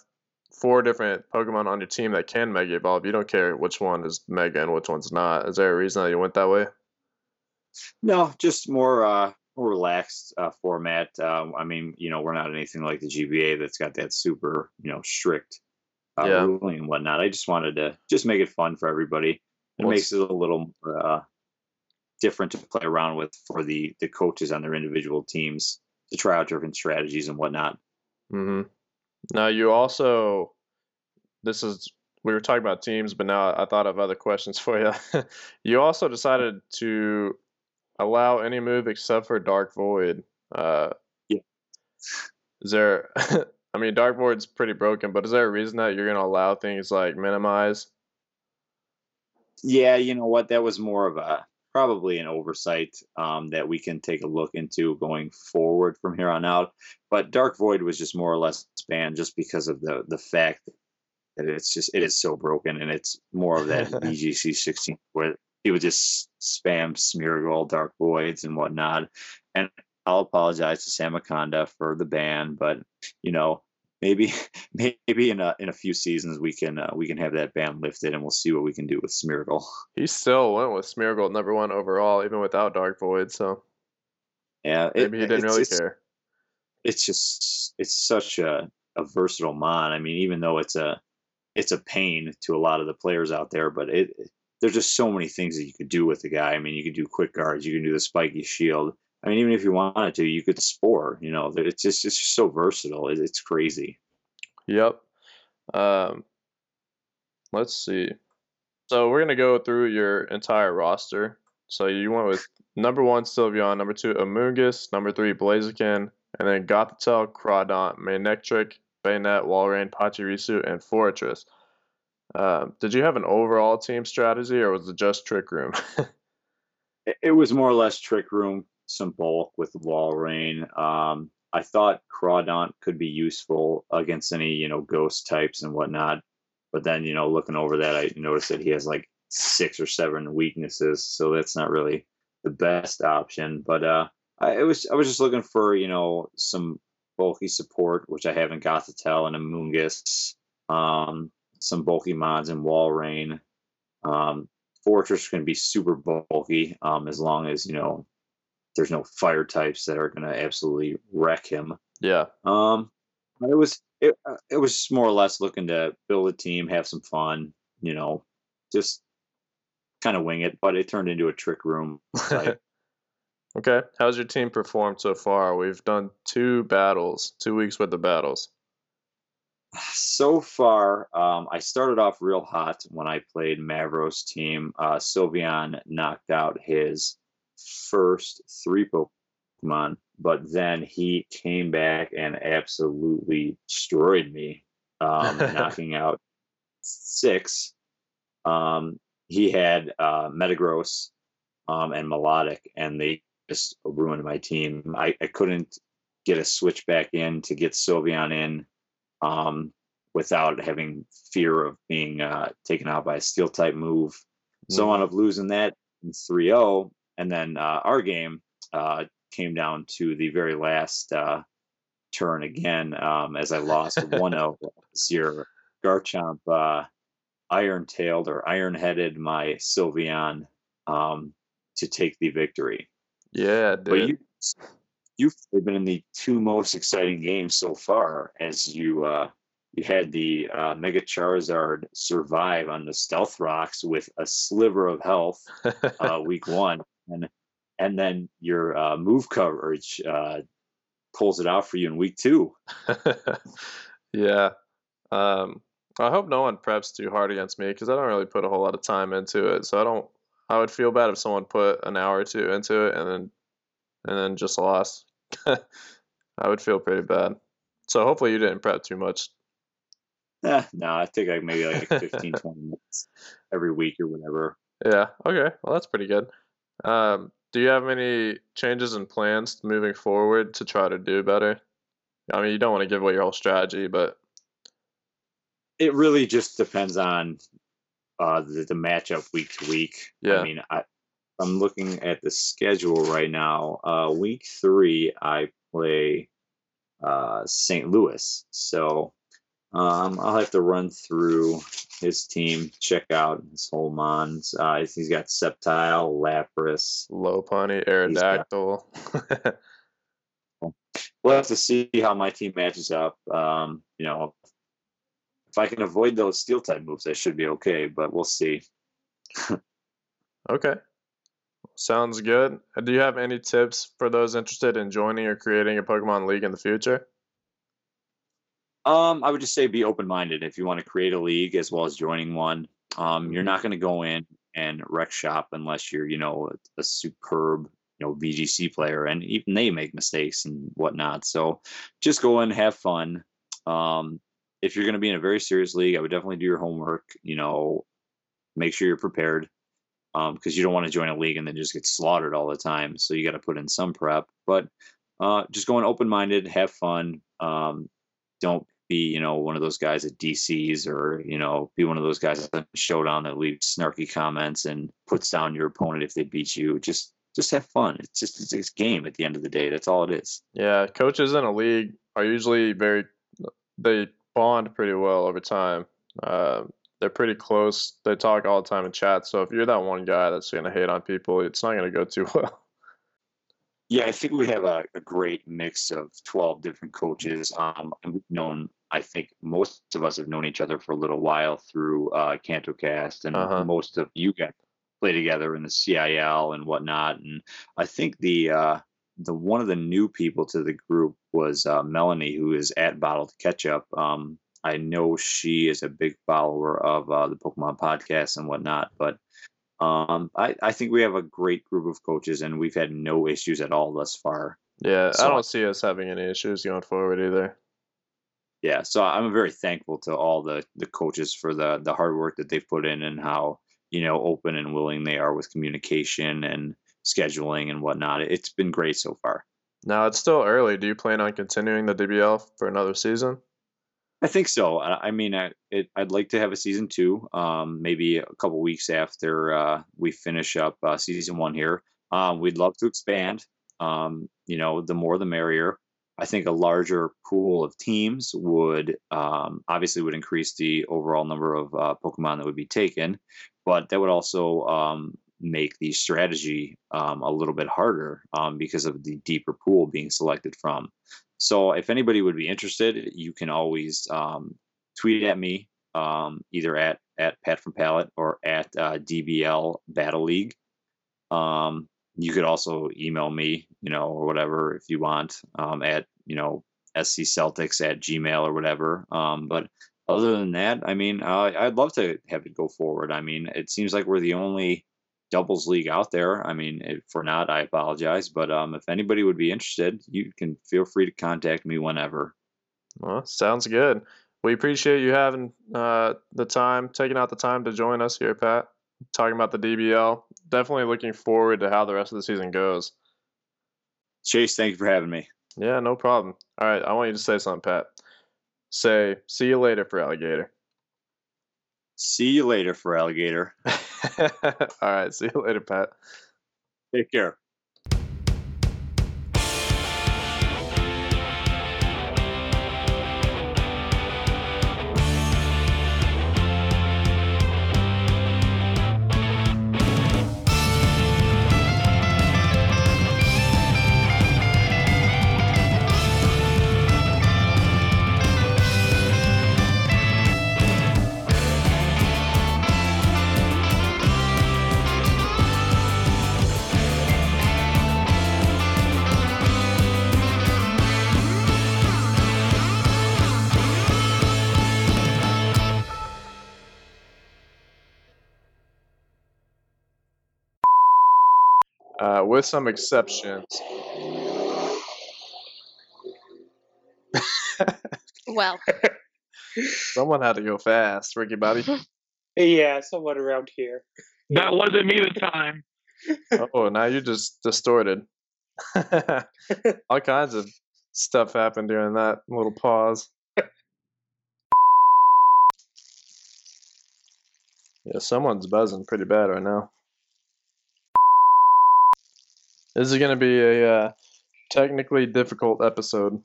four different Pokemon on your team that can mega evolve, you don't care which one is mega and which one's not. Is there a reason that you went that way? No, just more uh, more relaxed uh, format. Um, I mean, you know, we're not anything like the GBA that's got that super, you know, strict uh, Yeah. ruling and whatnot. I just wanted to just make it fun for everybody. It Well, makes it a little more, uh, different to play around with for the the coaches on their individual teams to try out different strategies and whatnot. Mm-hmm. Now you also, this is we were talking about teams, but now I thought of other questions for you. you also decided to allow any move except for Dark Void. Uh, Yeah. Is there? I mean, Dark Void's pretty broken, but is there a reason that you're gonna allow things like minimize? Yeah, you know what? That was more of a probably an oversight um, that we can take a look into going forward from here on out. But Dark Void was just more or less banned just because of the the fact that it's just it is so broken and it's more of that VGC 16 where he would just spam smear Smeargle, Dark Voids, and whatnot. And I'll apologize to Samaconda for the ban, but you know maybe maybe in a in a few seasons we can uh, we can have that ban lifted and we'll see what we can do with Smeargle. He still went with Smeargle number one overall, even without Dark Void. So Yeah, it- maybe he didn't really it's, care. It's just it's such a a versatile mon. I mean, even though it's a it's a pain to a lot of the players out there, but it there's just so many things that you could do with the guy. I mean, you could do quick guards, you can do the spiky shield. I mean, even if you wanted to, you could spore. You know, it's just it's just so versatile. It's crazy. Yep. Um, let's see. So we're gonna go through your entire roster. So you went with number one Sylveon, number two Amoonguss, number three Blaziken, and then Gothitelle, Crawdaunt, Manectric, Banette, Walrein, Pachirisu, and Forretress. Um, did you have an overall team strategy, or was it just Trick Room? it was more or less trick room, some bulk with Walrein. Um, I thought Crawdaunt could be useful against any, you know, ghost types and whatnot. But then, you know, looking over that, I noticed that he has like six or seven weaknesses, so that's not really the best option. But uh, I was I was just looking for, you know, some bulky support, which I haven't got to tell, and Amoonguss, um, some bulky mods and Walrein. Um, Forretress can be super bulky um, as long as you know there's no fire types that are going to absolutely wreck him. yeah. Um, it was it, it was more or less looking to build a team, have some fun, you know, just kind of wing it. But it turned into a trick room. okay. How's your team performed so far? We've done two battles, two weeks with the battles. so far, um, I started off real hot when I played Mavros team. Uh, Sylveon knocked out his first three Pokemon, but then he came back and absolutely destroyed me, um, knocking out six. Um, he had uh, Metagross um, and Melodic, and they just ruined my team. I, I couldn't get a switch back in to get Sylveon in um, without having fear of being uh, taken out by a steel type move. So I wound up losing that in 3 0. And then uh, our game uh, came down to the very last uh, turn again um, as I lost 1 0 your Garchomp uh, iron tailed or iron headed my Sylveon um, to take the victory. Yeah, But you, you've been in the two most exciting games so far, as you uh, you had the uh, Mega Charizard survive on the Stealth Rocks with a sliver of health uh, week one, and and then your uh, move coverage uh, pulls it out for you in week two. yeah. Um, I hope no one preps too hard against me because I don't really put a whole lot of time into it. So I don't. I would feel bad if someone put an hour or two into it and then and then just lost. I would feel pretty bad. So hopefully you didn't prep too much. Eh, no, I think like maybe like 15, 20 minutes every week or whatever. Yeah. Okay. Well, that's pretty good. Um, do you have any changes and plans moving forward to try to do better? I mean, you don't want to give away your whole strategy, but It really just depends on uh, the, the matchup week to week. Yeah. I mean, I, I'm looking at the schedule right now. Uh, week three, I play uh, St. Louis. So um, I'll have to run through his team, check out his whole mons. Uh, he's got Sceptile, Lapras. Lopunny, He's got- Aerodactyl. We'll have to see how my team matches up. Um, you know, if I can avoid those steel type moves, I should be okay, but we'll see. Okay. Sounds good. Uh, Do you have any tips for those interested in joining or creating a Pokemon League in the future? Um, I would just say be open minded if you want to create a league as well as joining one. Um, you're not going to go in and wreck shop unless you're, you know, a, a superb, you know, VGC player, and even they make mistakes and whatnot. So just go and have fun. Um, if you're going to be in a very serious league, I would definitely do your homework. You know, make sure you're prepared because you don't want to join a league and then just get slaughtered all the time. So you got to put in some prep. But uh, just going open minded, have fun. Um, don't be you know one of those guys at DCs or you know be one of those guys at showdown that leaves snarky comments and puts down your opponent if they beat you. Just just have fun. It's just it's a game at the end of the day. That's all it is. Yeah, coaches in a league are usually very, they bond pretty well over time. Uh, they're pretty close. They talk all the time in chat. So if you're that one guy that's going to hate on people, it's not going to go too well. Yeah, I think we have a, a great mix of 12 different coaches. Um, and we've known, I think most of us have known each other for a little while through uh, CantoCast, and Uh-huh. most of you guys play together in the CIL and whatnot. And I think the uh, the one of the new people to the group was uh, Melanie, who is at Bottled Ketchup. Um, I know she is a big follower of uh, the Pokemon podcast and whatnot, but um, I, I think we have a great group of coaches, and we've had no issues at all thus far. Yeah, So- I don't see us having any issues going forward either. Yeah, so I'm very thankful to all the the coaches for the the hard work that they've put in and how you know open and willing they are with communication and scheduling and whatnot. It's been great so far. Now it's still early. Do you plan on continuing the DBL for another season? I think so. I, I mean, I, it, I'd like to have a season two, um, maybe a couple weeks after uh, we finish up uh, season one here. Um, we'd love to expand. Um, you know, the more the merrier. I think a larger pool of teams would um, obviously would increase the overall number of uh, Pokemon that would be taken, but that would also um, make the strategy um, a little bit harder um, because of the deeper pool being selected from. So if anybody would be interested, you can always um, tweet at me, um, either at at Pat from Palette or at uh, DBL Battle League. You could also email me, you know, or whatever if you want, um, at you know SC Celtics at Gmail or whatever. Um, but other than that, I mean, uh, I'd love to have it go forward. I mean, it seems like we're the only doubles league out there. I mean, if we're not, I apologize. But um, if anybody would be interested, you can feel free to contact me whenever. Well, sounds good. We appreciate you having uh, the time, taking out the time to join us here, Pat. Talking about the DBL. Definitely looking forward to how the rest of the season goes. Chase, thank you for having me. Yeah, no problem. All right, I want you to say something, Pat. Say, see you later for alligator. See you later for alligator. All right, see you later, Pat. Take care. With some exceptions. Well, Someone had to go fast, Ricky Bobby. Yeah, someone around here. That wasn't me this time. oh, now you're just distorted. All kinds of stuff happened during that little pause. Yeah, someone's buzzing pretty bad right now. This is going to be a uh, technically difficult episode.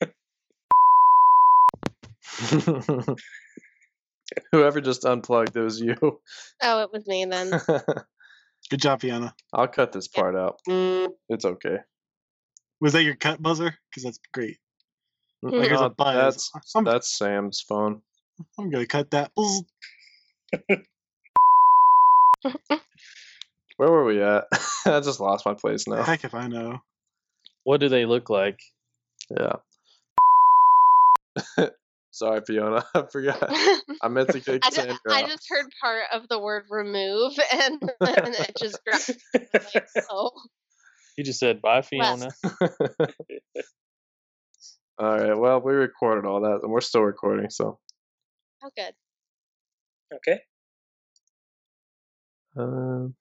Whoever just unplugged, it was you. oh, it was me then. Good job, Fiona. I'll cut this part out. It's okay. Was that your cut buzzer? Because that's great. Like there's No, a buzz. that's I'm, that's Sam's phone. I'm gonna cut that. Buzz. Where were we at? I just lost my place now. Heck if I know. What do they look like? Yeah. Sorry, Fiona. I forgot. I meant to kick I, ju- Sandra I just heard part of the word remove and then it just grabbed me, like, oh. You just said bye, Fiona. all right. Well, we recorded all that, and we're still recording. So, Oh, good. Okay. um,